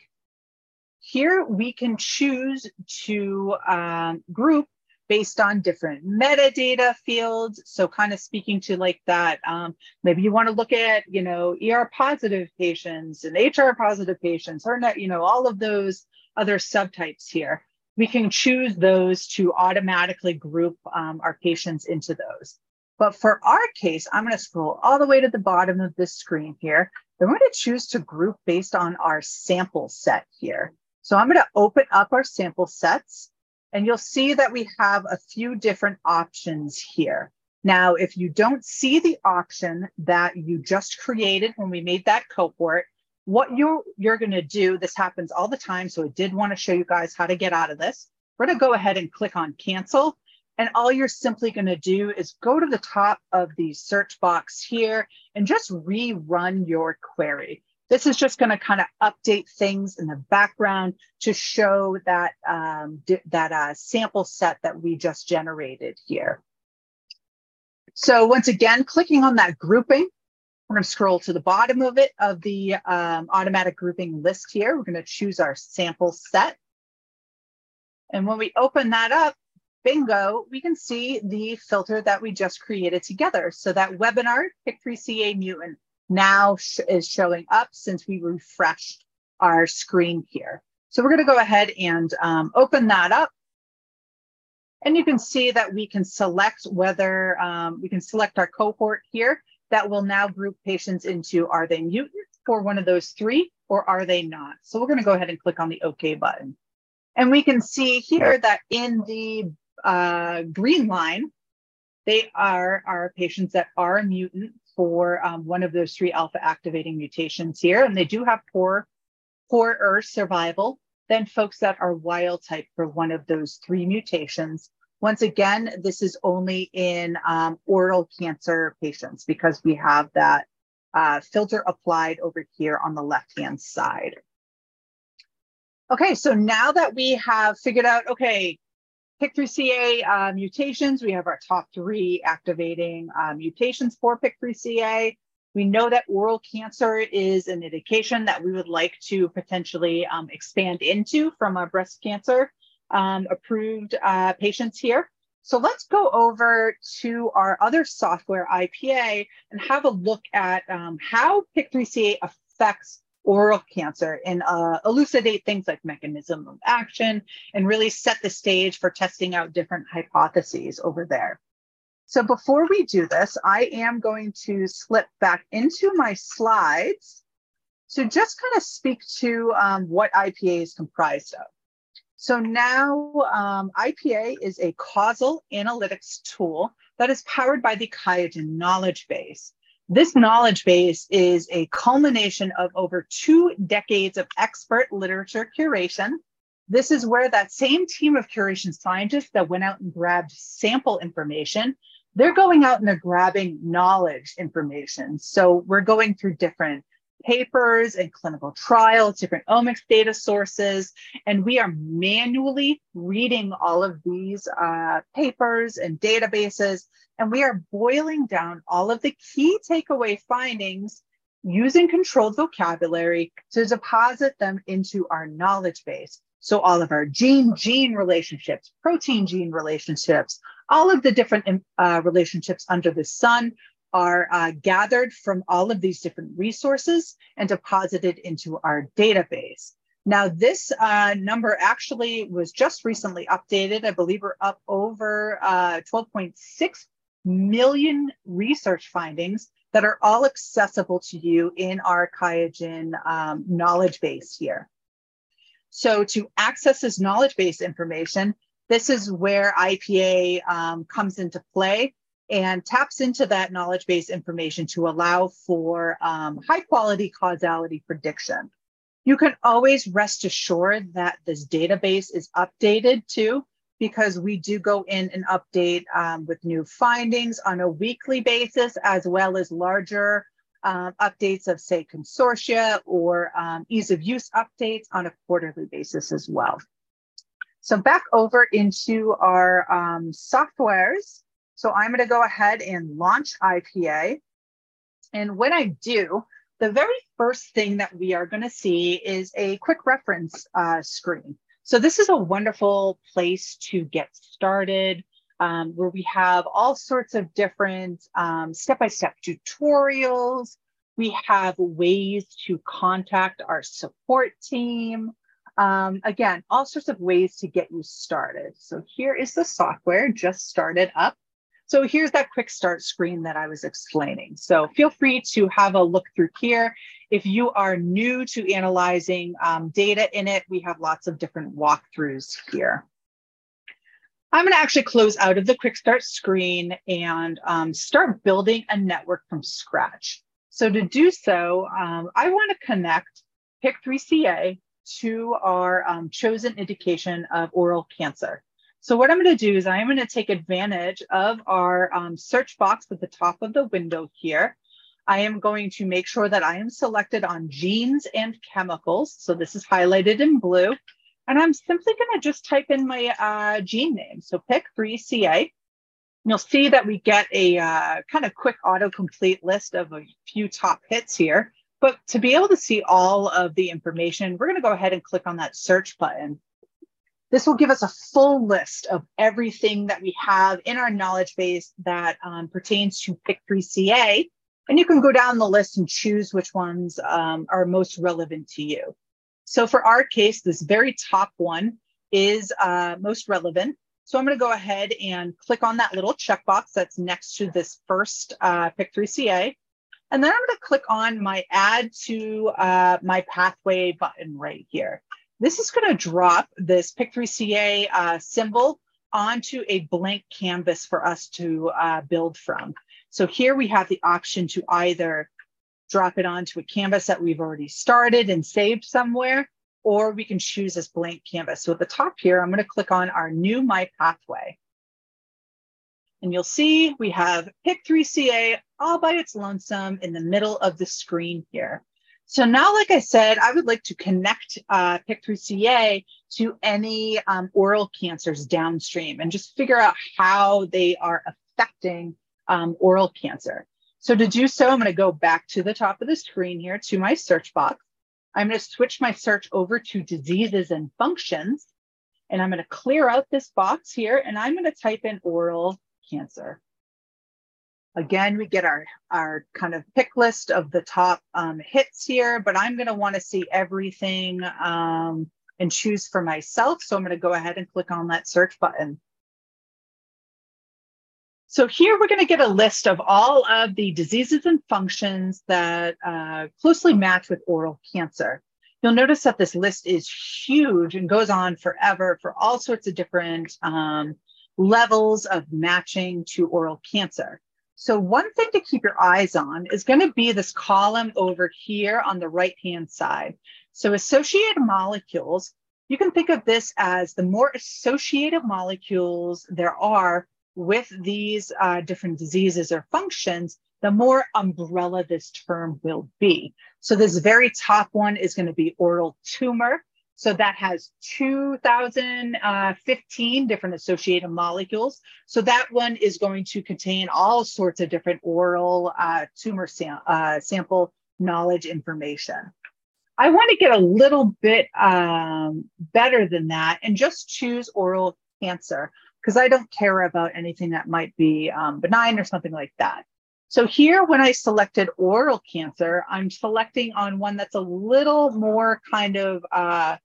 Here we can choose to um, group based on different metadata fields. So kind of speaking to like that, um, maybe you want to look at, you know, ER positive patients and HR positive patients, or not, you know, all of those other subtypes here. We can choose those to automatically group um, our patients into those. But for our case, I'm going to scroll all the way to the bottom of this screen here. Then we're going to choose to group based on our sample set here. So I'm going to open up our sample sets. And you'll see that we have a few different options here. Now, if you don't see the option that you just created when we made that cohort, what you're, you're going to do, this happens all the time. So I did want to show you guys how to get out of this. We're going to go ahead and click on cancel. And all you're simply going to do is go to the top of the search box here and just rerun your query. This is just going to kind of update things in the background to show that, um, that uh, sample set that we just generated here. So once again, clicking on that grouping, we're going to scroll to the bottom of it of the um, automatic grouping list here. We're going to choose our sample set. And when we open that up, bingo, we can see the filter that we just created together. So that webinar, PIK3CA mutant, now sh is showing up since we refreshed our screen here. So we're going to go ahead and um, open that up. And you can see that we can select whether um, we can select our cohort here that will now group patients into are they mutant for one of those three or are they not? So we're going to go ahead and click on the OK button. And we can see here that in the uh, green line, they are our patients that are mutant for um, one of those three alpha activating mutations here. And they do have poor, poorer survival than folks that are wild type for one of those three mutations. Once again, this is only in um, oral cancer patients because we have that uh, filter applied over here on the left-hand side. Okay, so now that we have figured out, okay, PIK3CA uh, mutations, we have our top three activating uh, mutations for PIK3CA. We know that oral cancer is an indication that we would like to potentially um, expand into from our breast cancer um, approved uh, patients here. So let's go over to our other software, IPA, and have a look at um, how PIK3CA affects oral cancer and uh, elucidate things like mechanism of action and really set the stage for testing out different hypotheses over there. So before we do this, I am going to slip back into my slides to just kind of speak to um, what IPA is comprised of. So now um, IPA is a causal analytics tool that is powered by the QIAGEN knowledge base. This knowledge base is a culmination of over two decades of expert literature curation this is where that same team of curation scientists that went out and grabbed sample information they're going out and they're grabbing knowledge information. So we're going through different papers and clinical trials, different omics data sources, and we are manually reading all of these uh, papers and databases, and we are boiling down all of the key takeaway findings using controlled vocabulary to deposit them into our knowledge base. So all of our gene gene relationships, protein gene relationships, all of the different uh, relationships under the sun are uh, gathered from all of these different resources and deposited into our database. Now, this uh, number actually was just recently updated. I believe we're up over uh, 12.6 million research findings that are all accessible to you in our QIAGEN um, knowledge base here. So to access this knowledge base information, this is where IPA um, comes into play and taps into that knowledge base information to allow for um, high quality causality prediction. You can always rest assured that this database is updated too, because we do go in and update um, with new findings on a weekly basis, as well as larger um, updates of, say, consortia or um, ease of use updates on a quarterly basis as well. So back over into our um, softwares. So I'm going to go ahead and launch IPA. And when I do, the very first thing that we are going to see is a quick reference uh, screen. So this is a wonderful place to get started um, where we have all sorts of different um, step-by-step tutorials. We have ways to contact our support team. Um, again, all sorts of ways to get you started. So here is the software just started up. So here's that quick start screen that I was explaining. So feel free to have a look through here. If you are new to analyzing um, data in it, we have lots of different walkthroughs here. I'm going to actually close out of the quick start screen and um, start building a network from scratch. So to do so, um, I want to connect PIK3CA to our um, chosen indication of oral cancer. So what I'm going to do is I'm going to take advantage of our um, search box at the top of the window here. I am going to make sure that I am selected on genes and chemicals. So this is highlighted in blue. And I'm simply going to just type in my uh, gene name. So pick 3CA. You'll see that we get a uh, kind of quick autocomplete list of a few top hits here. But to be able to see all of the information, we're going to go ahead and click on that search button. This will give us a full list of everything that we have in our knowledge base that um, pertains to PIK3CA. And you can go down the list and choose which ones um, are most relevant to you. So for our case, this very top one is uh, most relevant. So I'm going to go ahead and click on that little checkbox that's next to this first uh, PIK3CA. And then I'm going to click on my add to uh, my pathway button right here. This is going to drop this PIK3CA uh, symbol onto a blank canvas for us to uh, build from. So here we have the option to either drop it onto a canvas that we've already started and saved somewhere, or we can choose this blank canvas. So at the top here, I'm going to click on our new My Pathway. And you'll see we have PIK3CA all by its lonesome in the middle of the screen here. So now, like I said, I would like to connect uh, PIK3CA to any um, oral cancers downstream and just figure out how they are affecting um, oral cancer. So to do so, I'm going to go back to the top of the screen here to my search box. I'm going to switch my search over to diseases and functions. And I'm going to clear out this box here and I'm going to type in oral cancer. Again, we get our, our kind of pick list of the top um, hits here, but I'm going to want to see everything um, and choose for myself. So I'm going to go ahead and click on that search button. So here we're going to get a list of all of the diseases and functions that uh, closely match with oral cancer. You'll notice that this list is huge and goes on forever for all sorts of different um, levels of matching to oral cancer. So one thing to keep your eyes on is going to be this column over here on the right-hand side. So associated molecules, you can think of this as the more associated molecules there are with these uh, different diseases or functions, the more umbrella this term will be. So this very top one is going to be oral tumor. So that has 2015 uh, different associated molecules. So that one is going to contain all sorts of different oral uh, tumor sam uh, sample knowledge information. I want to get a little bit um, better than that and just choose oral cancer because I don't care about anything that might be um, benign or something like that. So here, when I selected oral cancer, I'm selecting on one that's a little more kind of uh,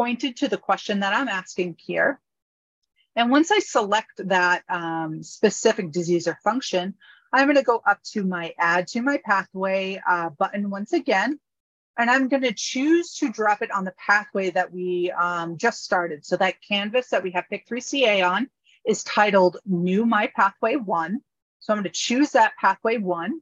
pointed to the question that I'm asking here. And once I select that um, specific disease or function, I'm going to go up to my add to my pathway uh, button once again. And I'm going to choose to drop it on the pathway that we um, just started. So that canvas that we have PIK3CA on is titled New My Pathway 1. So I'm going to choose that pathway 1.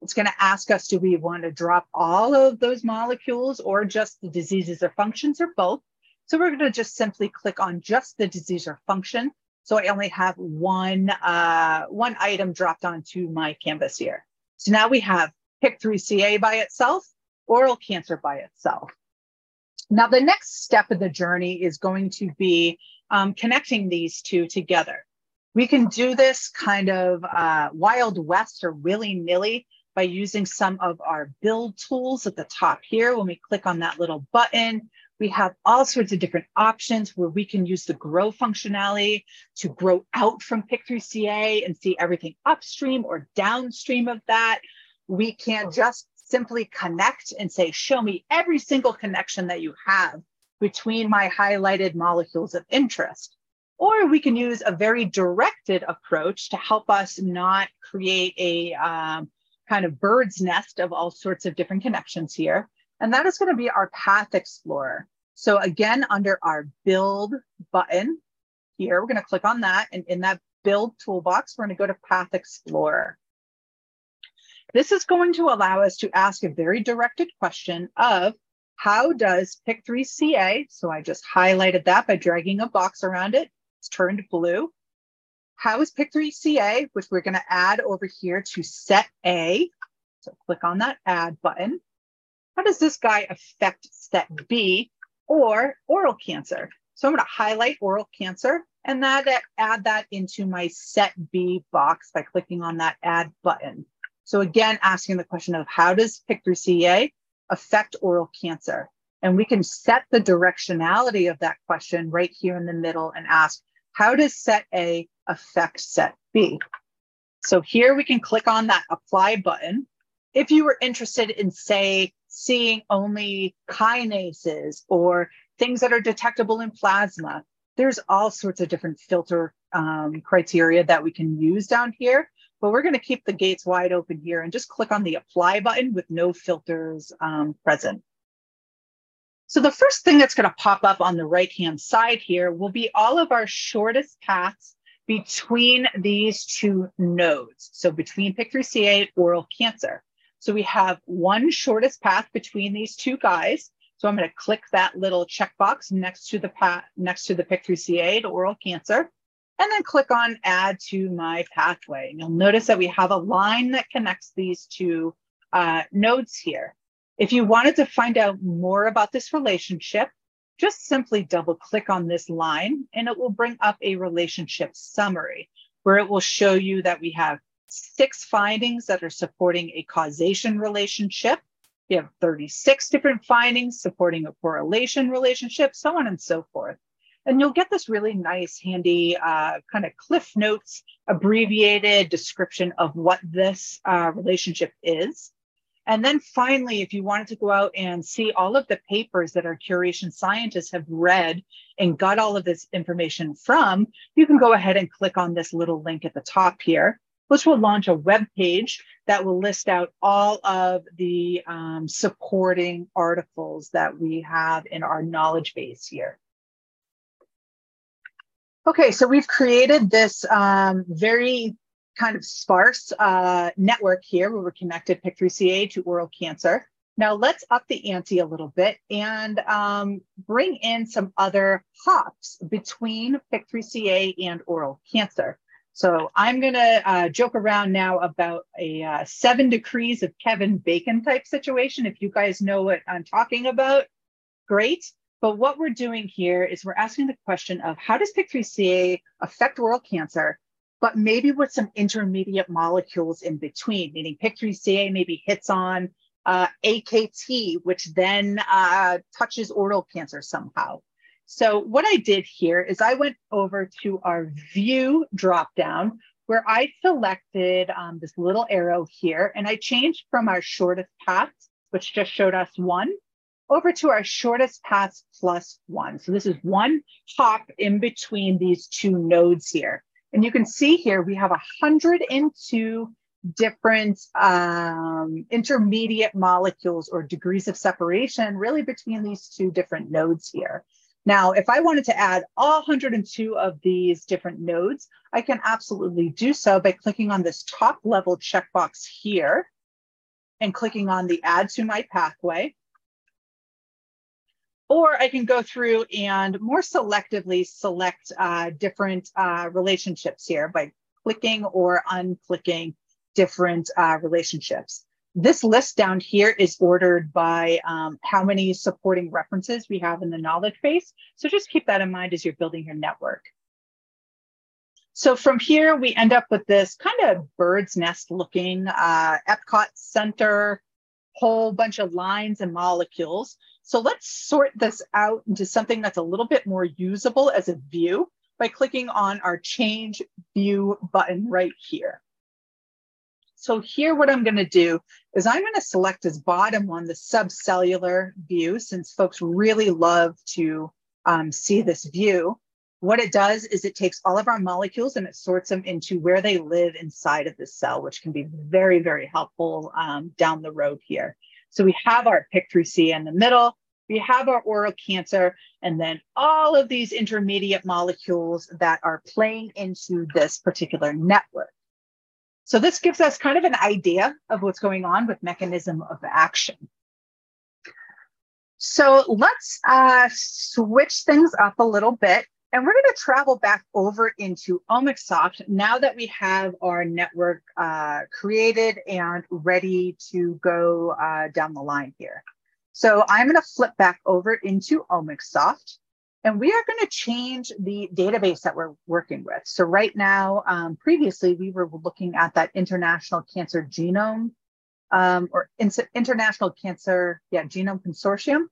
It's going to ask us, do we want to drop all of those molecules or just the diseases or functions or both? So we're going to just simply click on just the disease or function. So I only have one, uh, one item dropped onto my canvas here. So now we have PIK3CA by itself, oral cancer by itself. Now the next step of the journey is going to be um, connecting these two together. We can do this kind of uh, wild west or willy-nilly by using some of our build tools at the top here. When we click on that little button, we have all sorts of different options where we can use the grow functionality to grow out from PIK3CA and see everything upstream or downstream of that. We can just simply connect and say, show me every single connection that you have between my highlighted molecules of interest. Or we can use a very directed approach to help us not create a um, kind of bird's nest of all sorts of different connections here and that is going to be our Path Explorer. So again, under our Build button here, we're going to click on that. And in that Build toolbox, we're going to go to Path Explorer. This is going to allow us to ask a very directed question of how does PIK3CA, so I just highlighted that by dragging a box around it, it's turned blue. How is PIK3CA, which we're going to add over here to set A, So click on that add button. How does this guy affect set B or oral cancer? So I'm going to highlight oral cancer and that add that into my set B box by clicking on that add button. So again, asking the question of how does PIK3CA affect oral cancer? And we can set the directionality of that question right here in the middle and ask, how does set A affect set B? So here we can click on that apply button. If you were interested in, say, seeing only kinases or things that are detectable in plasma, there's all sorts of different filter um, criteria that we can use down here. But we're going to keep the gates wide open here and just click on the apply button with no filters um, present. So the first thing that's going to pop up on the right-hand side here will be all of our shortest paths between these two nodes. So between PIK3CA and oral cancer. So we have one shortest path between these two guys. So I'm going to click that little checkbox next to the path, next to the PIK3CA to oral cancer, and then click on add to my pathway. And you'll notice that we have a line that connects these two uh, nodes here. If you wanted to find out more about this relationship, just simply double click on this line and it will bring up a relationship summary where it will show you that we have six findings that are supporting a causation relationship. You have 36 different findings supporting a correlation relationship, so on and so forth. And you'll get this really nice, handy uh, kind of Cliff Notes abbreviated description of what this uh, relationship is. And then finally, if you wanted to go out and see all of the papers that our curation scientists have read and got all of this information from, you can go ahead and click on this little link at the top here, which will launch a web page that will list out all of the um, supporting articles that we have in our knowledge base here. Okay, so we've created this um, very kind of sparse uh, network here where we're connected PIK3CA to oral cancer. Now let's up the ante a little bit and um, bring in some other hops between PIK3CA and oral cancer. So I'm going to uh, joke around now about a uh, seven degrees of Kevin Bacon type situation. If you guys know what I'm talking about, great. But what we're doing here is we're asking the question of how does PIK3CA affect oral cancer but maybe with some intermediate molecules in between, meaning PIK3CA maybe hits on uh, AKT, which then uh, touches oral cancer somehow. So what I did here is I went over to our view dropdown where I selected um, this little arrow here and I changed from our shortest path, which just showed us one, over to our shortest path plus one. So this is one hop in between these two nodes here. And you can see here, we have 102 different um, intermediate molecules or degrees of separation really between these two different nodes here. Now, if I wanted to add all 102 of these different nodes, I can absolutely do so by clicking on this top level checkbox here and clicking on the add to my pathway. Or I can go through and more selectively select uh, different uh, relationships here by clicking or unclicking different uh, relationships. This list down here is ordered by um, how many supporting references we have in the knowledge base. So just keep that in mind as you're building your network. So from here, we end up with this kind of bird's nest looking uh, Epcot Center, whole bunch of lines and molecules. So let's sort this out into something that's a little bit more usable as a view by clicking on our change view button right here. So here, what I'm gonna do is I'm gonna select as bottom one, the subcellular view, since folks really love to um, see this view. What it does is it takes all of our molecules and it sorts them into where they live inside of the cell, which can be very, very helpful um, down the road here. So we have our PIK3C in the middle, we have our oral cancer, and then all of these intermediate molecules that are playing into this particular network. So this gives us kind of an idea of what's going on with mechanism of action. So let's uh, switch things up a little bit And we're going to travel back over into OmicSoft now that we have our network uh, created and ready to go uh, down the line here. So I'm going to flip back over into OmicSoft. And we are going to change the database that we're working with. So right now, um, previously we were looking at that International Cancer Genome um, or in- International Cancer, yeah, Genome Consortium.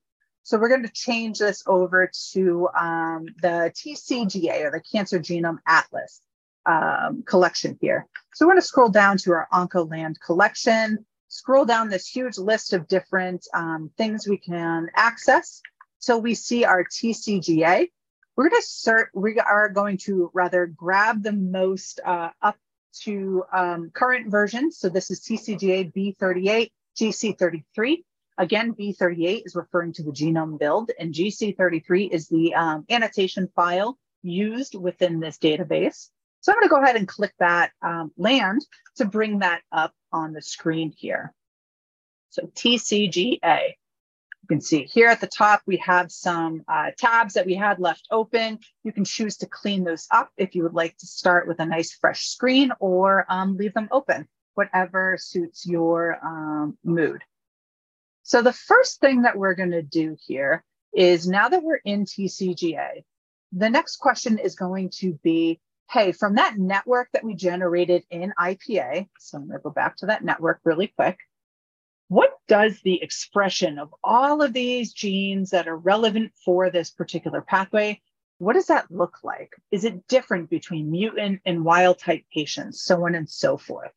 So we're going to change this over to um, the TCGA or the Cancer Genome Atlas um, collection here. So we're going to scroll down to our OncoLand collection, scroll down this huge list of different um, things we can access. So we see our TCGA. We're going to search, we are going to rather grab the most uh, up to um, current version. So this is TCGA B38, GC33. Again, B38 is referring to the genome build, and GC33 is the um, annotation file used within this database. So I'm going to go ahead and click that um, land to bring that up on the screen here. So TCGA. You can see here at the top, we have some uh, tabs that we had left open. You can choose to clean those up if you would like to start with a nice fresh screen or um, leave them open, whatever suits your um, mood. So the first thing that we're going to do here is now that we're in TCGA, the next question is going to be, hey, from that network that we generated in IPA, so I'm going to go back to that network really quick. What does the expression of all of these genes that are relevant for this particular pathway, what does that look like? Is it different between mutant and wild type patients, so on and so forth?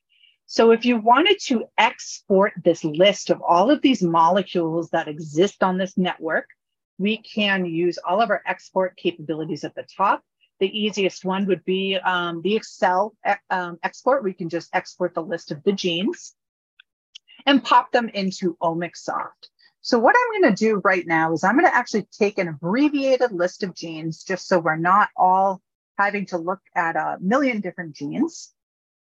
So if you wanted to export this list of all of these molecules that exist on this network, we can use all of our export capabilities at the top. The easiest one would be um, the Excel um, export. We can just export the list of the genes and pop them into OmicSoft. So what I'm going to do right now is I'm going to actually take an abbreviated list of genes just so we're not all having to look at a million different genes.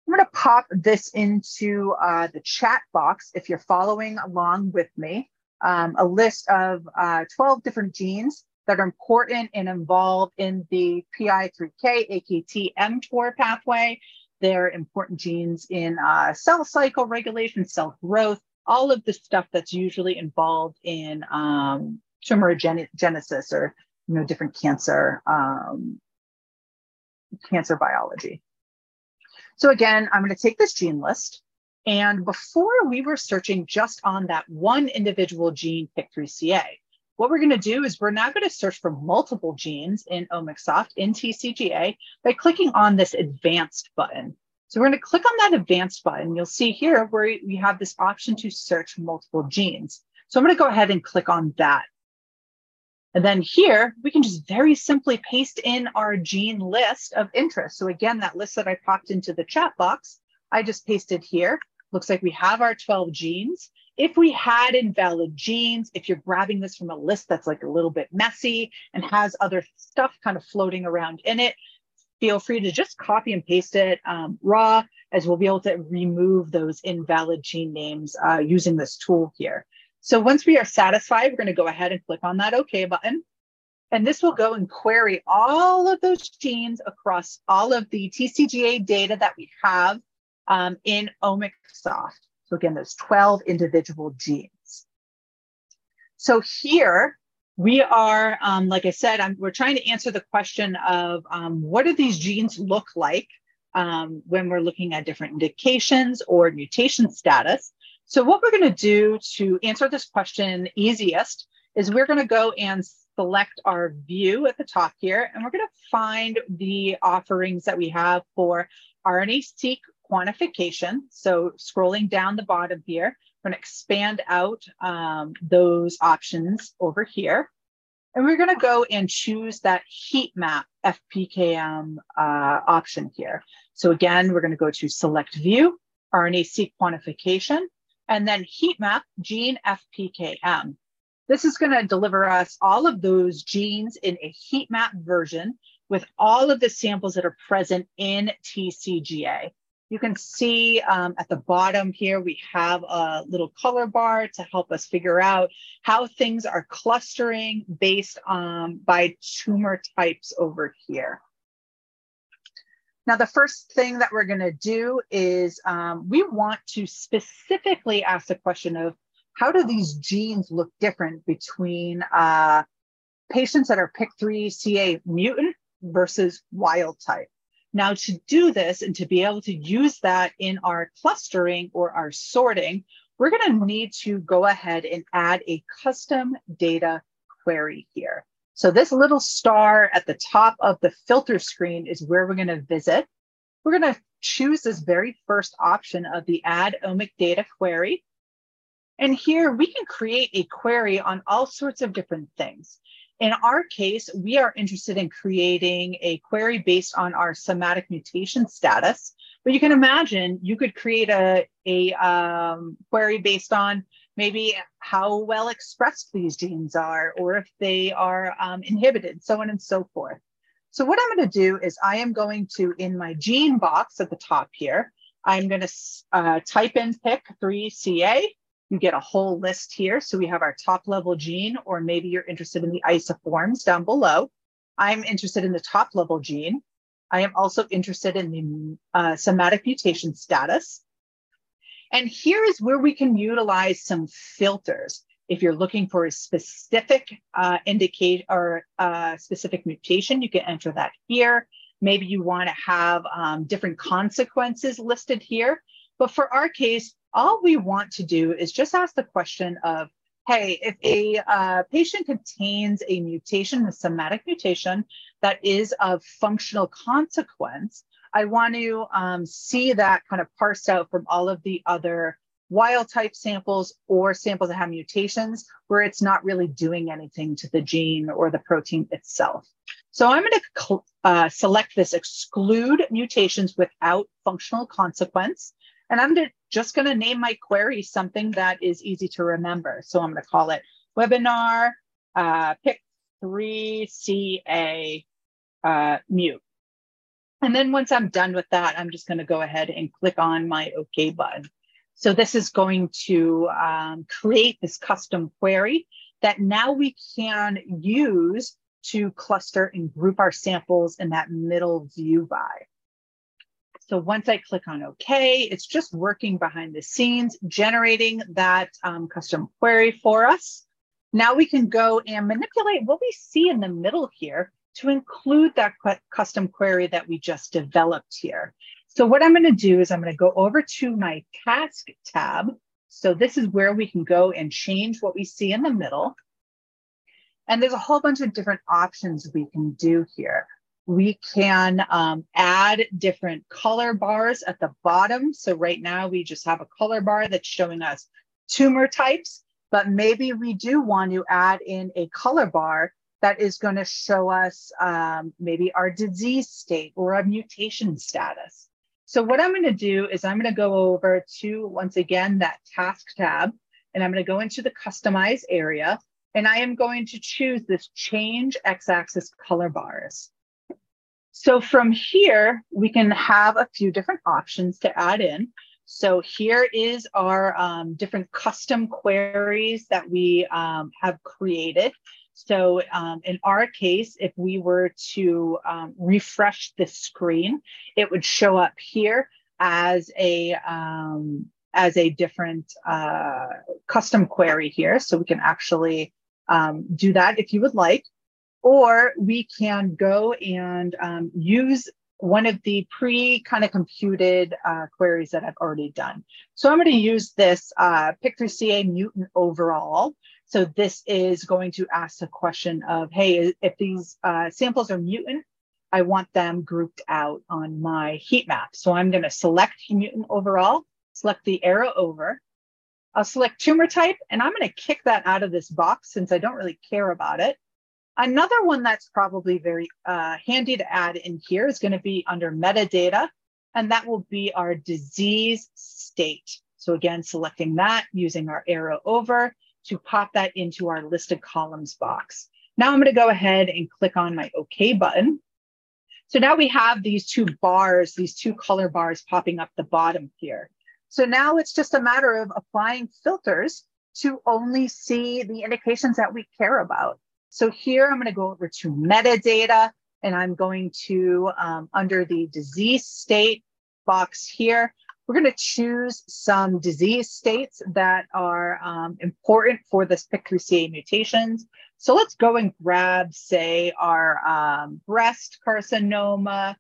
I'm going to pop this into uh, the chat box if you're following along with me. Um, a list of uh, 12 different genes that are important and involved in the PI3K, AKT, mTOR pathway. They're important genes in uh, cell cycle regulation, cell growth, all of the stuff that's usually involved in um, tumorigenesis or you know different cancer um, cancer biology. So again, I'm going to take this gene list. And before we were searching just on that one individual gene, PIK3CA, what we're going to do is we're now going to search for multiple genes in OmicSoft in TCGA by clicking on this advanced button. So we're going to click on that advanced button. You'll see here where we have this option to search multiple genes. So I'm going to go ahead and click on that. And then here, we can just very simply paste in our gene list of interest. So again, that list that I popped into the chat box, I just pasted here. Looks like we have our 12 genes. If we had invalid genes, if you're grabbing this from a list that's like a little bit messy and has other stuff kind of floating around in it, feel free to just copy and paste it um, raw as we'll be able to remove those invalid gene names uh, using this tool here. So once we are satisfied, we're going to go ahead and click on that OK button. And this will go and query all of those genes across all of the TCGA data that we have um, in OmicSoft. So again, there's 12 individual genes. So here we are, um, like I said, I'm, we're trying to answer the question of um, what do these genes look like um, when we're looking at different indications or mutation status. So what we're going to do to answer this question easiest is we're going to go and select our view at the top here, and we're going to find the offerings that we have for RNA-seq quantification. So scrolling down the bottom here, we're going to expand out um, those options over here. And we're going to go and choose that heat map FPKM uh, option here. So again, we're going to go to select view, RNA-seq quantification, and then heat map gene FPKM. This is going to deliver us all of those genes in a heat map version with all of the samples that are present in TCGA. You can see um, at the bottom here, we have a little color bar to help us figure out how things are clustering based on by tumor types over here. Now, the first thing that we're gonna do is um, we want to specifically ask the question of how do these genes look different between uh, patients that are PIK3CA mutant versus wild type? Now, to do this and to be able to use that in our clustering or our sorting, we're going to need to go ahead and add a custom data query here. So this little star at the top of the filter screen is where we're going to visit. We're going to choose this very first option of the add omic data query. And here we can create a query on all sorts of different things. In our case, we are interested in creating a query based on our somatic mutation status. But you can imagine you could create a, a um, query based on maybe how well expressed these genes are, or if they are um, inhibited, so on and so forth. So what I'm going to do is I am going to, in my gene box at the top here, I'm going to uh, type in PIK3CA you get a whole list here. So we have our top level gene, or maybe you're interested in the isoforms down below. I'm interested in the top level gene. I am also interested in the uh, somatic mutation status. And here is where we can utilize some filters. If you're looking for a specific uh, or uh, specific mutation, you can enter that here. Maybe you want to have um, different consequences listed here. But for our case, all we want to do is just ask the question of, hey, if a uh, patient contains a mutation, a somatic mutation that is of functional consequence, I want to um, see that kind of parsed out from all of the other wild type samples or samples that have mutations where it's not really doing anything to the gene or the protein itself. So I'm going to uh, select this exclude mutations without functional consequence. And I'm just going to name my query something that is easy to remember. So I'm going to call it webinar uh, pick 3CA uh, mute. And then once I'm done with that, I'm just going to go ahead and click on my OK button. So this is going to um, create this custom query that now we can use to cluster and group our samples in that middle view by. So once I click on OK, it's just working behind the scenes, generating that um, custom query for us. Now we can go and manipulate what we see in the middle here to include that custom query that we just developed here. So what I'm going to do is I'm going to go over to my task tab. So this is where we can go and change what we see in the middle. And there's a whole bunch of different options we can do here. We can um, add different color bars at the bottom. So right now we just have a color bar that's showing us tumor types, but maybe we do want to add in a color bar that is going to show us um, maybe our disease state or a mutation status. So what I'm going to do is I'm going to go over to, once again, that task tab, and I'm going to go into the customize area, and I am going to choose this change x-axis color bars. So from here, we can have a few different options to add in. So here is our um, different custom queries that we um, have created. So um, in our case, if we were to um, refresh the screen, it would show up here as a um, as a different uh, custom query here. So we can actually um, do that if you would like or we can go and um, use one of the pre kind of computed uh, queries that I've already done. So I'm going to use this uh, PIK3CA mutant overall. So this is going to ask the question of, hey, if these uh, samples are mutant, I want them grouped out on my heat map. So I'm going to select mutant overall, select the arrow over. I'll select tumor type, and I'm going to kick that out of this box since I don't really care about it. Another one that's probably very uh, handy to add in here is going to be under metadata, and that will be our disease state. So again, selecting that using our arrow over to pop that into our listed columns box. Now I'm going to go ahead and click on my OK button. So now we have these two bars, these two color bars popping up the bottom here. So now it's just a matter of applying filters to only see the indications that we care about. So here I'm going to go over to metadata and I'm going to, um, under the disease state box here, we're going to choose some disease states that are um, important for this PIK3CA mutations. So let's go and grab, say, our um, breast carcinoma.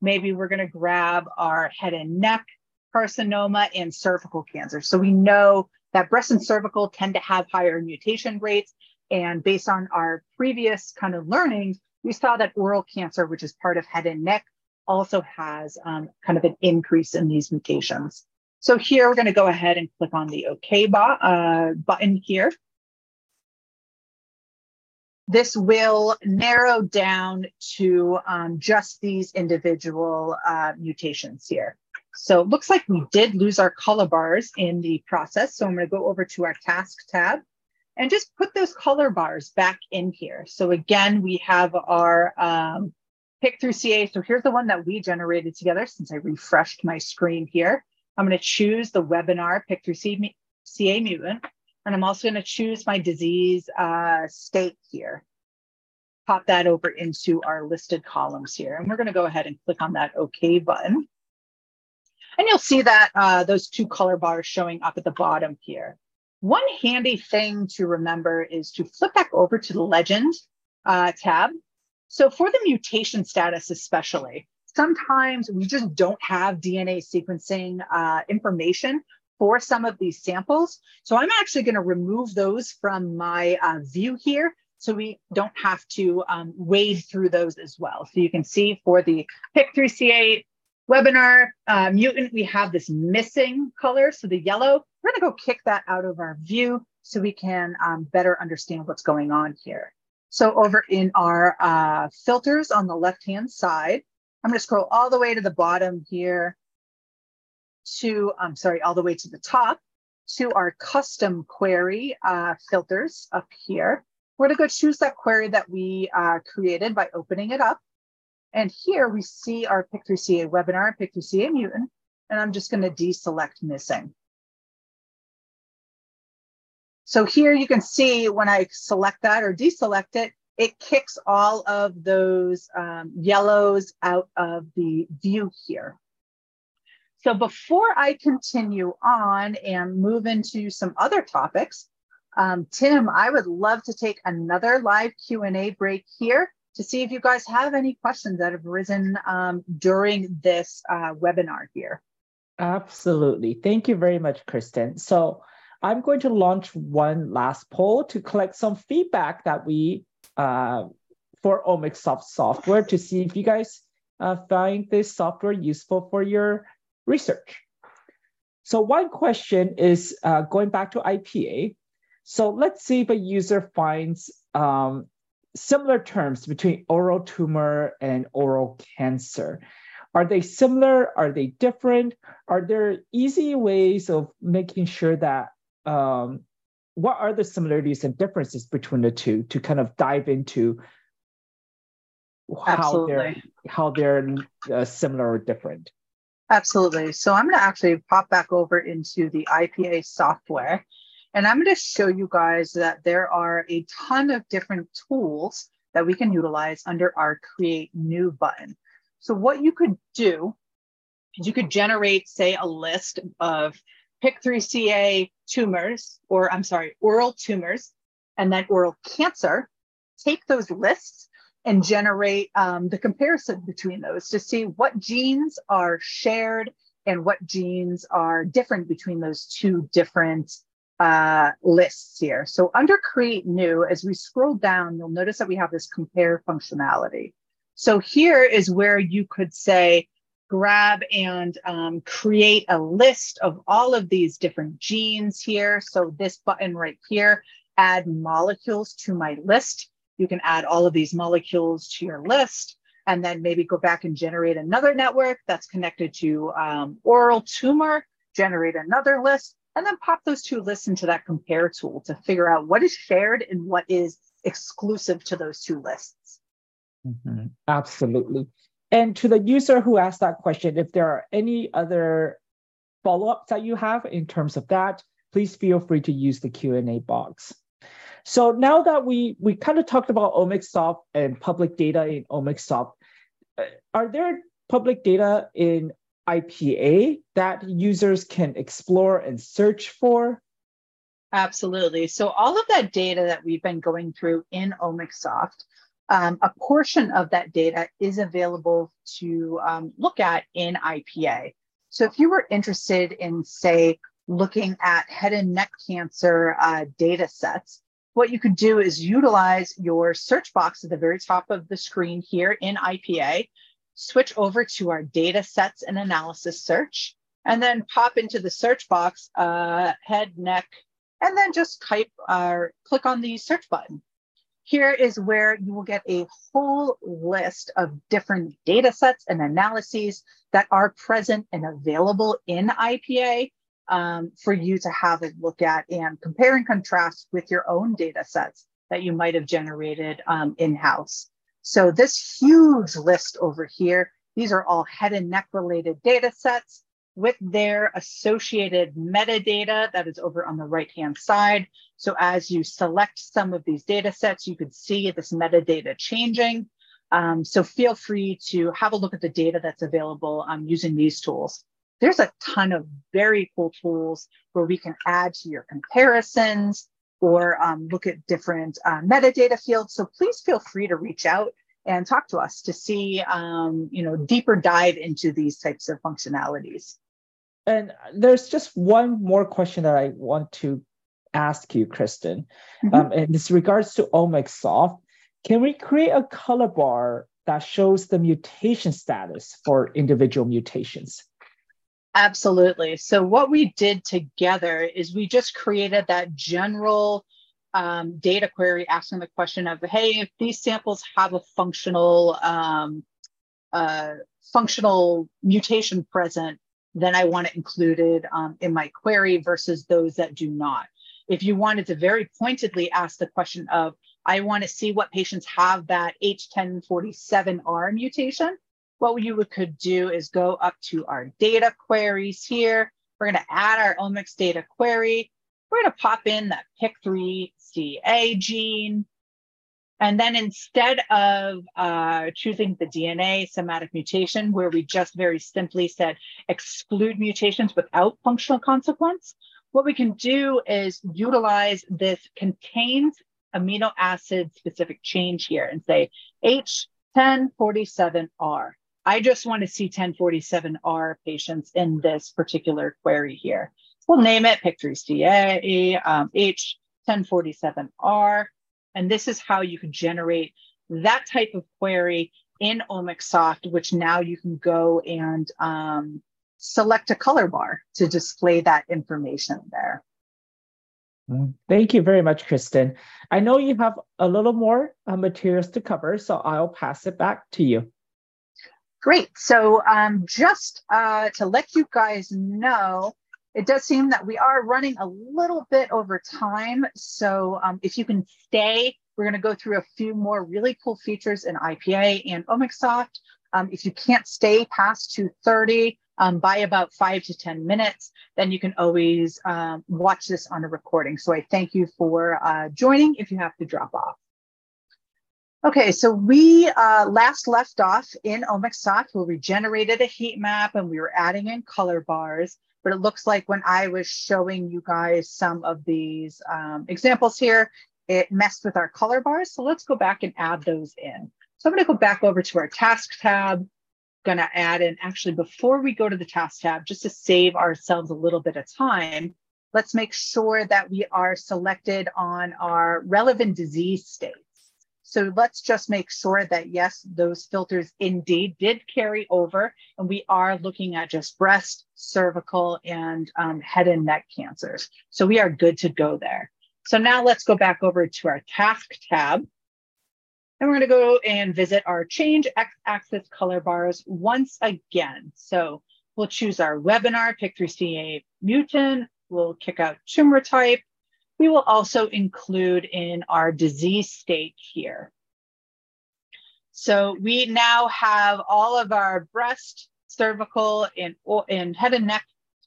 Maybe we're going to grab our head and neck carcinoma and cervical cancer. So we know that breast and cervical tend to have higher mutation rates. And based on our previous kind of learnings, we saw that oral cancer, which is part of head and neck, also has um, kind of an increase in these mutations. So here we're going to go ahead and click on the OK uh, button here. This will narrow down to um, just these individual uh, mutations here. So it looks like we did lose our color bars in the process. So I'm going to go over to our task tab and just put those color bars back in here. So again, we have our um, PIK3CA. So here's the one that we generated together since I refreshed my screen here. I'm going to choose the webinar PIK3CA mutant. And I'm also going to choose my disease uh, state here. Pop that over into our listed columns here. And we're going to go ahead and click on that OK button. And you'll see that uh, those two color bars showing up at the bottom here. One handy thing to remember is to flip back over to the legend uh, tab. So for the mutation status especially, sometimes we just don't have DNA sequencing uh, information for some of these samples. So I'm actually going to remove those from my uh, view here so we don't have to um, wade through those as well. So you can see for the PIK3CA webinar uh, mutant, we have this missing color, so the yellow. We're going to go kick that out of our view so we can um, better understand what's going on here. So over in our uh, filters on the left-hand side, I'm going to scroll all the way to the bottom here to, I'm sorry, all the way to the top to our custom query uh, filters up here. We're going to go choose that query that we uh, created by opening it up. And here we see our PIK3CA webinar, PIK3CA mutant, and I'm just going to deselect missing. So here you can see when I select that or deselect it, it kicks all of those um, yellows out of the view here. So before I continue on and move into some other topics, um, Tim, I would love to take another live Q&A break here to see if you guys have any questions that have risen um, during this uh, webinar here. Absolutely. Thank you very much, Kristen. So I'm going to launch one last poll to collect some feedback that we uh, for Omics software to see if you guys uh, find this software useful for your research. So one question is uh, going back to IPA. So let's see if a user finds um, similar terms between oral tumor and oral cancer. Are they similar? Are they different? Are there easy ways of making sure that um, what are the similarities and differences between the two to kind of dive into how Absolutely. they're how they're uh, similar or different? Absolutely. So I'm going to actually pop back over into the IPA software and I'm going to show you guys that there are a ton of different tools that we can utilize under our create new button. So what you could do is you could generate, say, a list of PIK3CA tumors, or I'm sorry, oral tumors, and then oral cancer. Take those lists and generate um, the comparison between those to see what genes are shared and what genes are different between those two different uh, lists here. So under create new, as we scroll down, you'll notice that we have this compare functionality. So here is where you could say, grab and um, create a list of all of these different genes here. So this button right here, add molecules to my list. You can add all of these molecules to your list and then maybe go back and generate another network that's connected to um, oral tumor, generate another list and then pop those two lists into that compare tool to figure out what is shared and what is exclusive to those two lists. Mm-hmm. Absolutely. And to the user who asked that question, if there are any other follow-ups that you have in terms of that, please feel free to use the Q&A box. So now that we we kind of talked about OmicSoft and public data in OmicSoft, uh, are there public data in IPA that users can explore and search for? Absolutely. So all of that data that we've been going through in OmicSoft, um, a portion of that data is available to um, look at in IPA. So if you were interested in, say, looking at head and neck cancer uh, data sets, what you could do is utilize your search box at the very top of the screen here in IPA, switch over to our data sets and analysis search, and then pop into the search box, uh, head, neck, and then just type or click on the search button. Here is where you will get a whole list of different data sets and analyses that are present and available in IPA um, for you to have a look at and compare and contrast with your own data sets that you might have generated um, in-house. So this huge list over here, these are all head and neck related data sets with their associated metadata that is over on the right-hand side. So as you select some of these data sets, you can see this metadata changing. Um, so feel free to have a look at the data that's available um, using these tools there's a ton of very cool tools where we can add to your comparisons or um, look at different uh, metadata fields. So please feel free to reach out and talk to us to see, um, you know, deeper dive into these types of functionalities. And there's just one more question that I want to ask you, Kristen. Mm-hmm. Um, and this regards to OmicSoft. Can we create a color bar that shows the mutation status for individual mutations? Absolutely. So, what we did together is we just created that general um, data query asking the question of, hey, if these samples have a functional um, uh, functional mutation present, then I want it included um, in my query versus those that do not. If you wanted to very pointedly ask the question of, I want to see what patients have that H1047R mutation, what you could do is go up to our data queries here. We're going to add our omics data query. We're going to pop in that PIK3CA gene. And then instead of uh, choosing the DNA somatic mutation, where we just very simply said exclude mutations without functional consequence, what we can do is utilize this contains amino acid specific change here and say H1047R. I just want to see 1047R patients in this particular query here. We'll name it PIK3CA um, H1047R. And this is how you can generate that type of query in OmicSoft, which now you can go and um, select a color bar to display that information there. Mm, thank you very much, Kristen. I know you have a little more uh, materials to cover, so I'll pass it back to you. Great. So um, just uh, to let you guys know, it does seem that we are running a little bit over time. So um, if you can stay, we're going to go through a few more really cool features in IPA and OmicSoft. Um, if you can't stay past 2.30 um, by about five to 10 minutes, then you can always um, watch this on a recording. So I thank you for uh, joining if you have to drop off. Okay, so we uh, last left off in where we generated a heat map and we were adding in color bars. But it looks like when I was showing you guys some of these um, examples here, it messed with our color bars. So let's go back and add those in. So I'm going to go back over to our task tab. Going to add in actually before we go to the task tab, just to save ourselves a little bit of time, let's make sure that we are selected on our relevant disease state. So let's just make sure that yes, those filters indeed did carry over, and we are looking at just breast, cervical, and um, head and neck cancers. So we are good to go there. So now let's go back over to our task tab. And we're going to go and visit our change x-axis color bars once again. So we'll choose our webinar, PIK3CA mutant. We'll kick out tumor type we will also include in our disease state here. So we now have all of our breast, cervical, and, and head and neck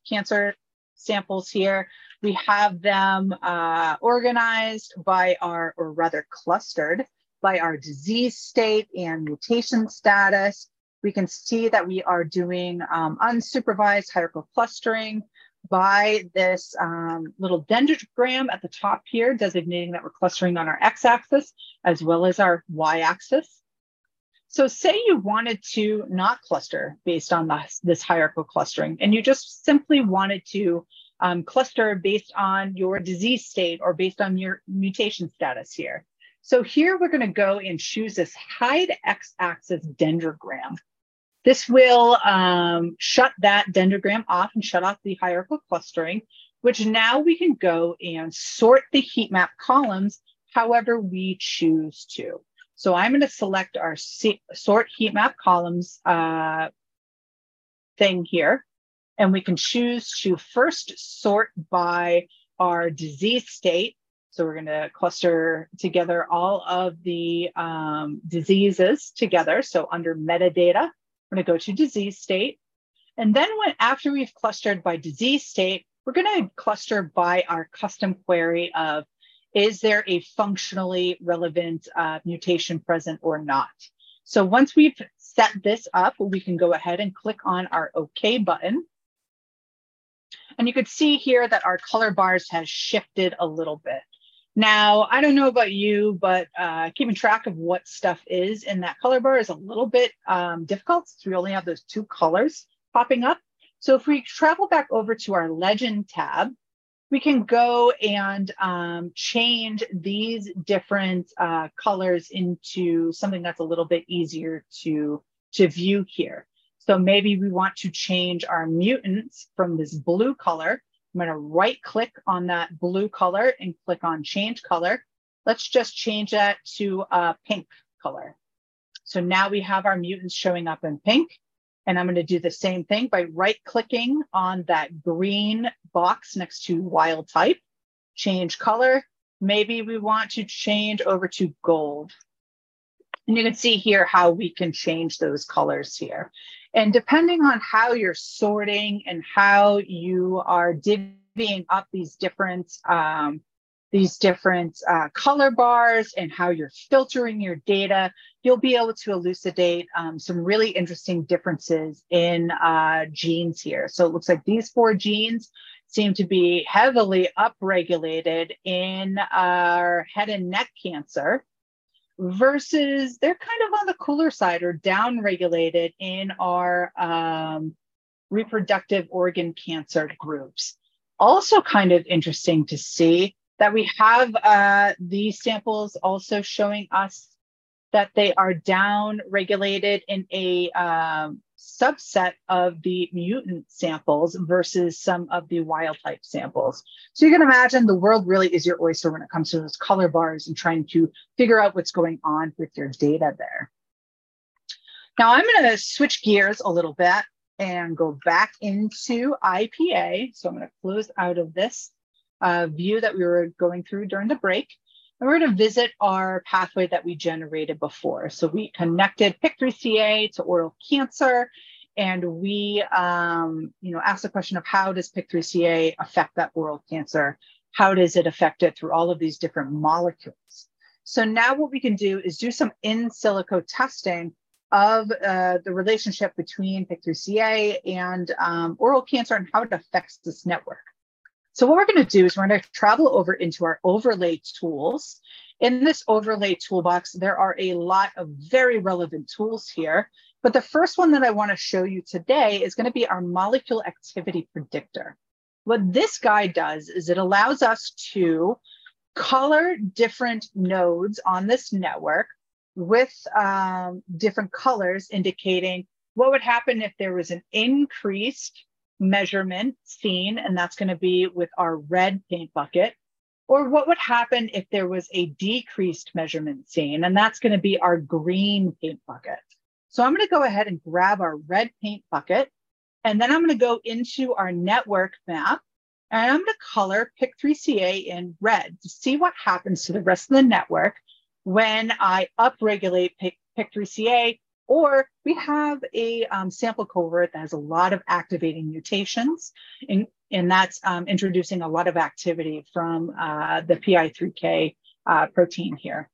cancer samples here. We have them uh, organized by our, or rather clustered by our disease state and mutation status. We can see that we are doing um, unsupervised hierarchical clustering by this um, little dendrogram at the top here, designating that we're clustering on our x-axis as well as our y-axis. So say you wanted to not cluster based on this, this hierarchical clustering, and you just simply wanted to um, cluster based on your disease state or based on your mutation status here. So here we're gonna go and choose this hide x-axis dendrogram. This will um, shut that dendrogram off and shut off the hierarchical clustering, which now we can go and sort the heat map columns however we choose to. So I'm going to select our sort heat map columns uh, thing here. And we can choose to first sort by our disease state. So we're going to cluster together all of the um, diseases together. So under metadata, we're going to go to disease state. And then when after we've clustered by disease state, we're going to cluster by our custom query of is there a functionally relevant uh, mutation present or not? So once we've set this up, we can go ahead and click on our OK button. And you could see here that our color bars has shifted a little bit. Now, I don't know about you, but uh, keeping track of what stuff is in that color bar is a little bit um, difficult since we only have those two colors popping up. So if we travel back over to our legend tab, we can go and um, change these different uh, colors into something that's a little bit easier to, to view here. So maybe we want to change our mutants from this blue color. I'm going to right click on that blue color and click on change color. Let's just change that to a pink color. So now we have our mutants showing up in pink. And I'm going to do the same thing by right clicking on that green box next to wild type, change color. Maybe we want to change over to gold. And you can see here how we can change those colors here. And depending on how you're sorting and how you are divvying up these different um, these different uh, color bars and how you're filtering your data, you'll be able to elucidate um, some really interesting differences in uh, genes here. So it looks like these four genes seem to be heavily upregulated in our head and neck cancer versus they're kind of on the cooler side or downregulated in our um, reproductive organ cancer groups. Also, kind of interesting to see that we have uh, these samples also showing us that they are down regulated in a um, subset of the mutant samples versus some of the wild type samples. So you can imagine the world really is your oyster when it comes to those color bars and trying to figure out what's going on with your data there. Now I'm going to switch gears a little bit and go back into IPA. So I'm going to close out of this uh, view that we were going through during the break. And we're going to visit our pathway that we generated before. So we connected PIK3CA to oral cancer, and we, um, you know, asked the question of how does PIK3CA affect that oral cancer? How does it affect it through all of these different molecules? So now what we can do is do some in silico testing of uh, the relationship between PIK3CA and um, oral cancer and how it affects this network. So what we're going to do is we're going to travel over into our overlay tools. In this overlay toolbox, there are a lot of very relevant tools here. But the first one that I want to show you today is going to be our molecule activity predictor. What this guy does is it allows us to color different nodes on this network with um, different colors indicating what would happen if there was an increased measurement seen, and that's going to be with our red paint bucket. Or what would happen if there was a decreased measurement seen, and that's going to be our green paint bucket. So I'm going to go ahead and grab our red paint bucket, and then I'm going to go into our network map, and I'm going to color PIK3CA in red to see what happens to the rest of the network when I upregulate PIK3CA, or we have a um, sample cohort that has a lot of activating mutations, and, and that's um, introducing a lot of activity from uh, the PI3K uh, protein here.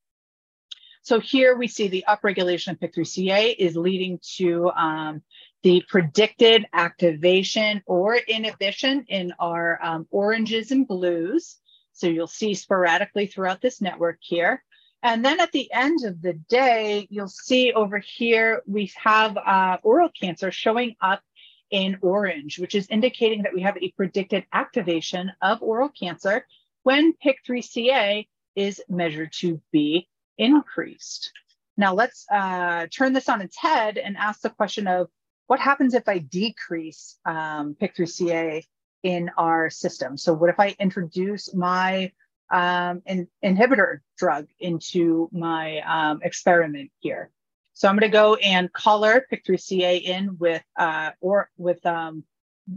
So here we see the upregulation of PIK3CA is leading to um, the predicted activation or inhibition in our um, oranges and blues. So you'll see sporadically throughout this network here. And then at the end of the day, you'll see over here, we have uh, oral cancer showing up in orange, which is indicating that we have a predicted activation of oral cancer when PIK3CA is measured to be increased. Now let's uh, turn this on its head and ask the question of what happens if I decrease um, PIK3CA in our system? So what if I introduce my um, in, inhibitor drug into my um, experiment here? So I'm going to go and color PIK3CA in with uh, or with um,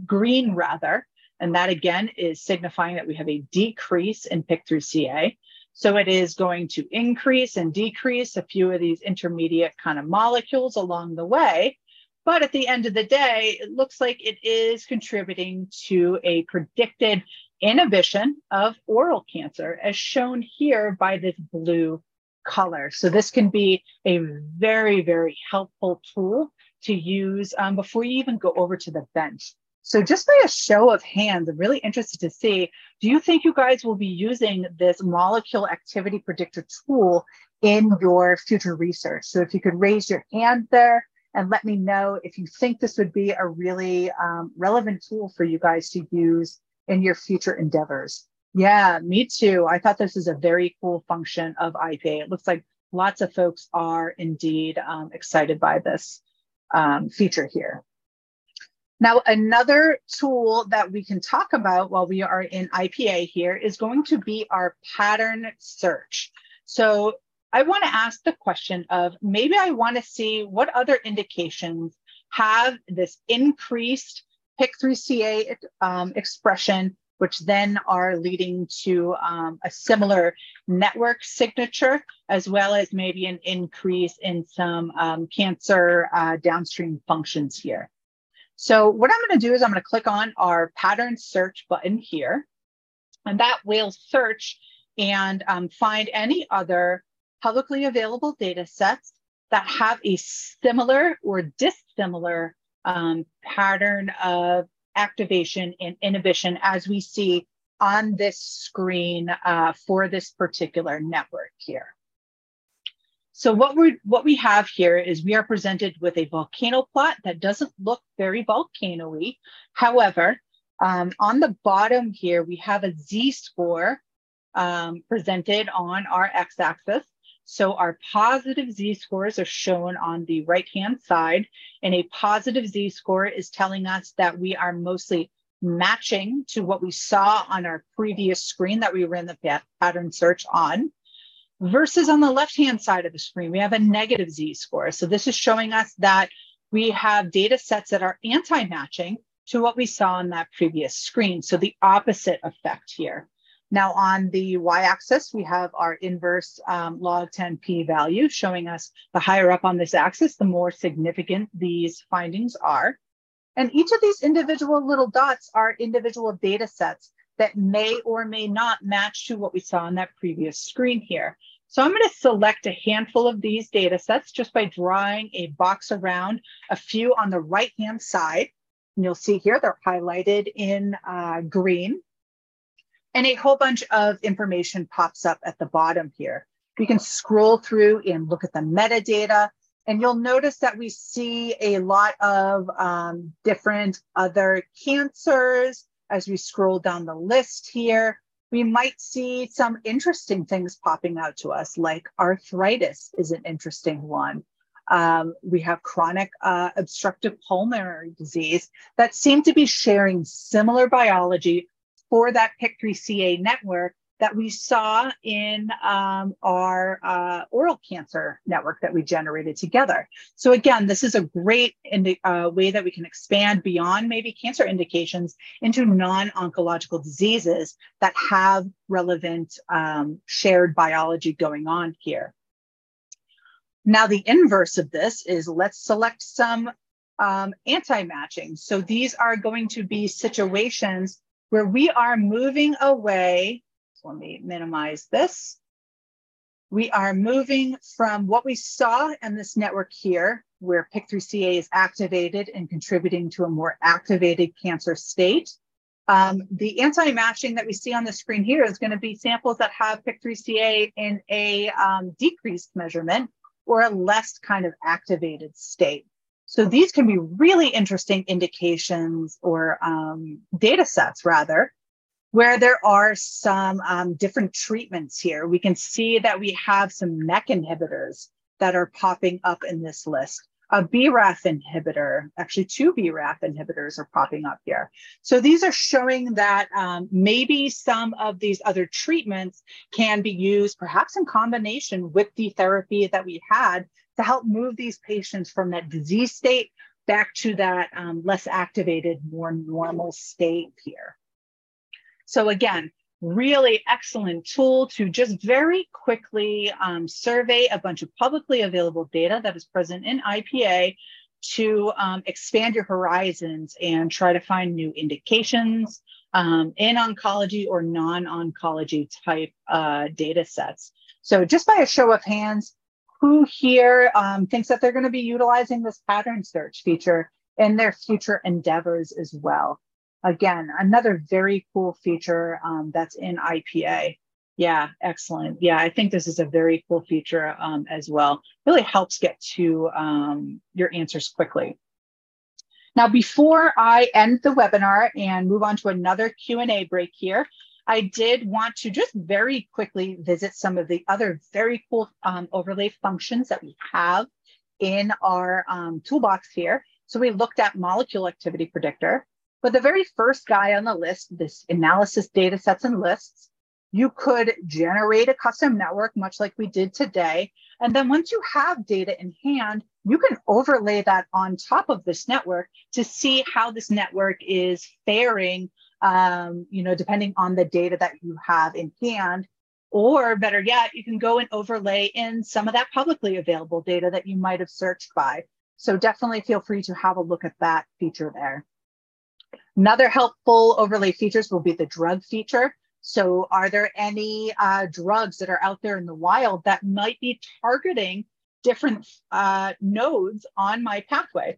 green rather, and that again is signifying that we have a decrease in PIK3CA. So it is going to increase and decrease a few of these intermediate kind of molecules along the way. But at the end of the day, it looks like it is contributing to a predicted inhibition of oral cancer, as shown here by this blue color. So this can be a very, very helpful tool to use um, before you even go over to the bench. So just by a show of hands, I'm really interested to see, do you think you guys will be using this molecule activity predictor tool in your future research? So if you could raise your hand there and let me know if you think this would be a really um, relevant tool for you guys to use in your future endeavors. Yeah, me too. I thought this is a very cool function of IPA. It looks like lots of folks are indeed um, excited by this um, feature here. Now, another tool that we can talk about while we are in IPA here is going to be our pattern search. So I want to ask the question of maybe I want to see what other indications have this increased PIK3CA um, expression, which then are leading to um, a similar network signature, as well as maybe an increase in some um, cancer uh, downstream functions here. So what I'm going to do is I'm going to click on our pattern search button here, and that will search and um, find any other publicly available data sets that have a similar or dissimilar um, pattern of activation and inhibition as we see on this screen uh, for this particular network here. So what we what we have here is we are presented with a volcano plot that doesn't look very volcano-y. However, um, on the bottom here, we have a z-score um, presented on our x-axis. So our positive z-scores are shown on the right-hand side, and a positive z-score is telling us that we are mostly matching to what we saw on our previous screen that we ran the pattern search on versus on the left-hand side of the screen, we have a negative z-score. So this is showing us that we have data sets that are anti-matching to what we saw on that previous screen. So the opposite effect here. Now on the y-axis, we have our inverse um, log 10 p-value showing us the higher up on this axis, the more significant these findings are. And each of these individual little dots are individual data sets that may or may not match to what we saw on that previous screen here. So I'm going to select a handful of these data sets just by drawing a box around a few on the right-hand side. And you'll see here they're highlighted in uh, green. And a whole bunch of information pops up at the bottom here. You can scroll through and look at the metadata. And you'll notice that we see a lot of um, different other cancers, as we scroll down the list here, we might see some interesting things popping out to us, like arthritis is an interesting one. Um, we have chronic uh, obstructive pulmonary disease that seem to be sharing similar biology for that PIK3CA network that we saw in um, our uh, oral cancer network that we generated together. So again, this is a great indi- uh, way that we can expand beyond maybe cancer indications into non-oncological diseases that have relevant um, shared biology going on here. Now, the inverse of this is let's select some um, anti-matching. So these are going to be situations where we are moving away. So let me minimize this. We are moving from what we saw in this network here, where PIK3CA is activated and contributing to a more activated cancer state. Um, the anti-matching that we see on the screen here is going to be samples that have PIK3CA in a um, decreased measurement or a less kind of activated state. So these can be really interesting indications or um, data sets, rather, where there are some um, different treatments here. We can see that we have some MEK inhibitors that are popping up in this list a BRAF inhibitor, actually two BRAF inhibitors are popping up here. So these are showing that um, maybe some of these other treatments can be used perhaps in combination with the therapy that we had to help move these patients from that disease state back to that um, less activated, more normal state here. So again, really excellent tool to just very quickly um, survey a bunch of publicly available data that is present in IPA to um, expand your horizons and try to find new indications um, in oncology or non-oncology type uh, data sets. So just by a show of hands, who here um, thinks that they're going to be utilizing this pattern search feature in their future endeavors as well? again, another very cool feature um, that's in IPA. Yeah, excellent. Yeah, I think this is a very cool feature um, as well. Really helps get to um, your answers quickly. Now, before I end the webinar and move on to another Q&A break here, I did want to just very quickly visit some of the other very cool um, overlay functions that we have in our um, toolbox here. So we looked at molecule activity predictor. But the very first guy on the list, this analysis data sets and lists, you could generate a custom network, much like we did today. And then once you have data in hand, you can overlay that on top of this network to see how this network is faring, um, you know, depending on the data that you have in hand. Or better yet, you can go and overlay in some of that publicly available data that you might have searched by. So definitely feel free to have a look at that feature there. Another helpful overlay features will be the drug feature. So are there any uh, drugs that are out there in the wild that might be targeting different uh, nodes on my pathway?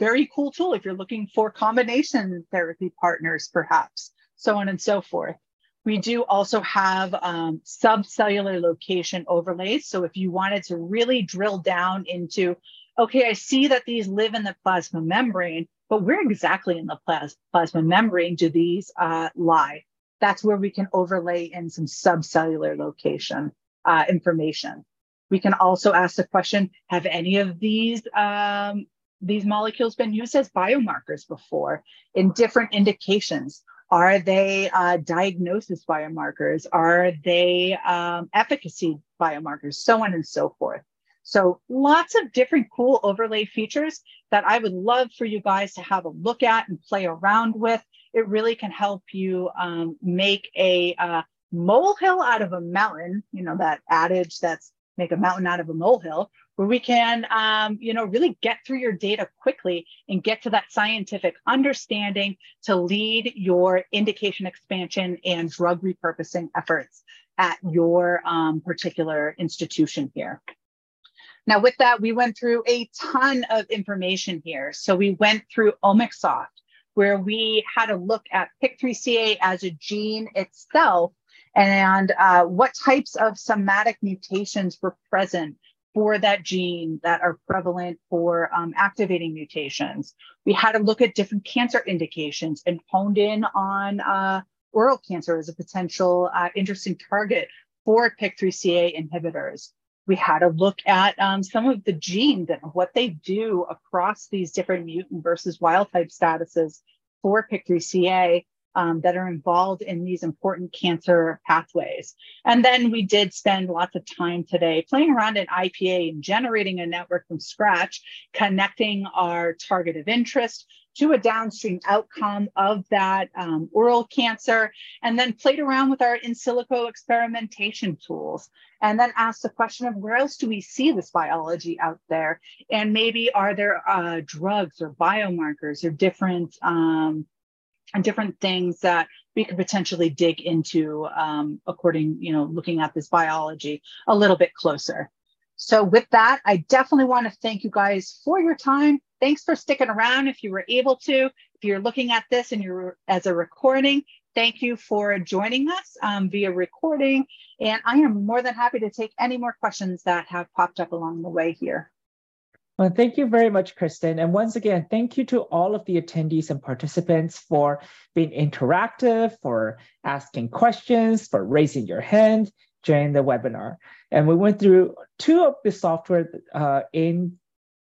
Very cool tool if you're looking for combination therapy partners, perhaps, so on and so forth. We do also have um, subcellular location overlays. So if you wanted to really drill down into, okay, I see that these live in the plasma membrane, but where exactly in the plas- plasma membrane do these uh, lie? That's where we can overlay in some subcellular location uh, information. We can also ask the question, have any of these um, these molecules been used as biomarkers before in different indications? Are they uh, diagnosis biomarkers? Are they um, efficacy biomarkers? So on and so forth. So lots of different cool overlay features that I would love for you guys to have a look at and play around with. It really can help you um, make a uh, molehill out of a mountain, you know, that adage that's make a mountain out of a molehill, where we can, um, you know, really get through your data quickly and get to that scientific understanding to lead your indication expansion and drug repurposing efforts at your um, particular institution here. Now, with that, we went through a ton of information here. So we went through Omicsoft, where we had a look at PIK3CA as a gene itself and uh, what types of somatic mutations were present for that gene that are prevalent for um, activating mutations. We had to look at different cancer indications and honed in on uh, oral cancer as a potential uh, interesting target for PIK3CA inhibitors we had to look at um, some of the genes and what they do across these different mutant versus wild type statuses for PIK3CA. Um, that are involved in these important cancer pathways. And then we did spend lots of time today playing around in IPA and generating a network from scratch, connecting our target of interest to a downstream outcome of that um, oral cancer, and then played around with our in silico experimentation tools. And then asked the question of where else do we see this biology out there? And maybe are there uh, drugs or biomarkers or different um, different things that we could potentially dig into um, according, you know, looking at this biology a little bit closer. So with that, I definitely want to thank you guys for your time. Thanks for sticking around if you were able to. If you're looking at this and you're as a recording, thank you for joining us um, via recording. And I am more than happy to take any more questions that have popped up along the way here. Well, thank you very much, Kristen. And once again, thank you to all of the attendees and participants for being interactive, for asking questions, for raising your hand during the webinar. And we went through two of the software uh, in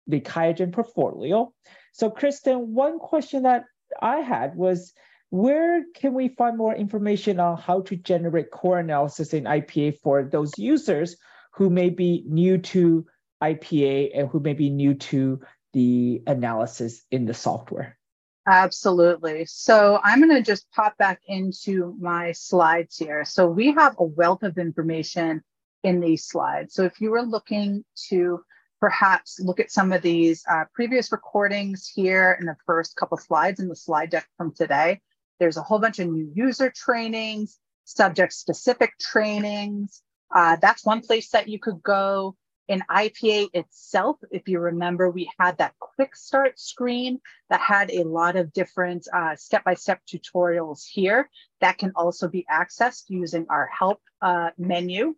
the QIAGEN portfolio. So Kristen, one question that I had was, where can we find more information on how to generate core analysis in IPA for those users who may be new to IPA and who may be new to the analysis in the software? Absolutely. So I'm going to just pop back into my slides here. So we have a wealth of information in these slides. So if you were looking to perhaps look at some of these uh, previous recordings here in the first couple slides in the slide deck from today, there's a whole bunch of new user trainings, subject specific trainings. Uh, that's one place that you could go in IPA itself, if you remember, we had that quick start screen that had a lot of different uh, step-by-step tutorials here that can also be accessed using our help uh, menu.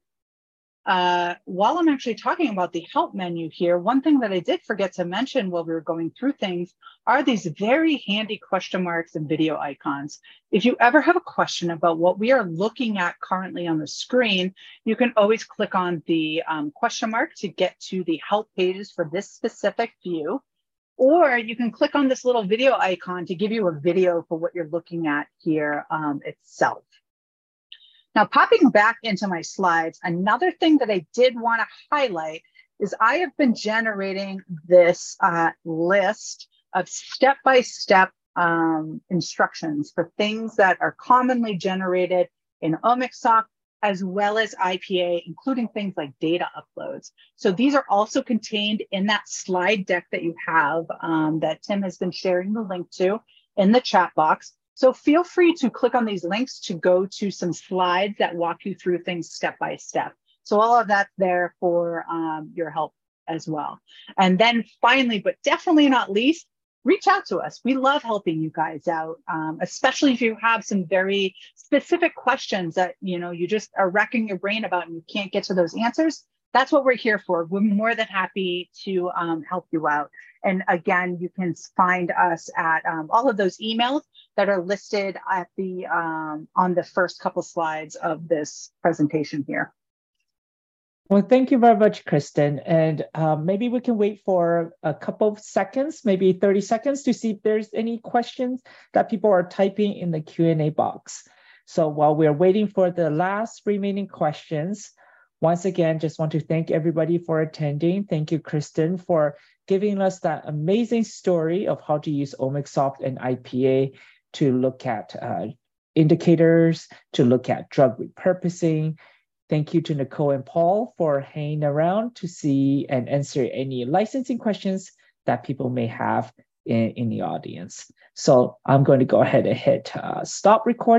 Uh, while I'm actually talking about the help menu here, one thing that I did forget to mention while we were going through things are these very handy question marks and video icons. If you ever have a question about what we are looking at currently on the screen, you can always click on the um, question mark to get to the help pages for this specific view. Or you can click on this little video icon to give you a video for what you're looking at here um, itself. Now, popping back into my slides, another thing that I did want to highlight is I have been generating this uh, list of step-by-step um, instructions for things that are commonly generated in OmicSoft as well as IPA, including things like data uploads. So these are also contained in that slide deck that you have um, that Tim has been sharing the link to in the chat box. So feel free to click on these links to go to some slides that walk you through things step by step. So all of that's there for um, your help as well. And then finally, but definitely not least, reach out to us. We love helping you guys out, um, especially if you have some very specific questions that you know you just are wrecking your brain about and you can't get to those answers. That's what we're here for. We're more than happy to um, help you out. And again, you can find us at um, all of those emails that are listed at the um, on the first couple slides of this presentation here. Well, thank you very much, Kristen. And um, maybe we can wait for a couple of seconds, maybe 30 seconds to see if there's any questions that people are typing in the Q&A box. So while we're waiting for the last remaining questions, once again, just want to thank everybody for attending. Thank you, Kristen, for giving us that amazing story of how to use OmicSoft and IPA to look at uh, indicators, to look at drug repurposing. Thank you to Nicole and Paul for hanging around to see and answer any licensing questions that people may have in, in the audience. So I'm going to go ahead and hit uh, stop recording.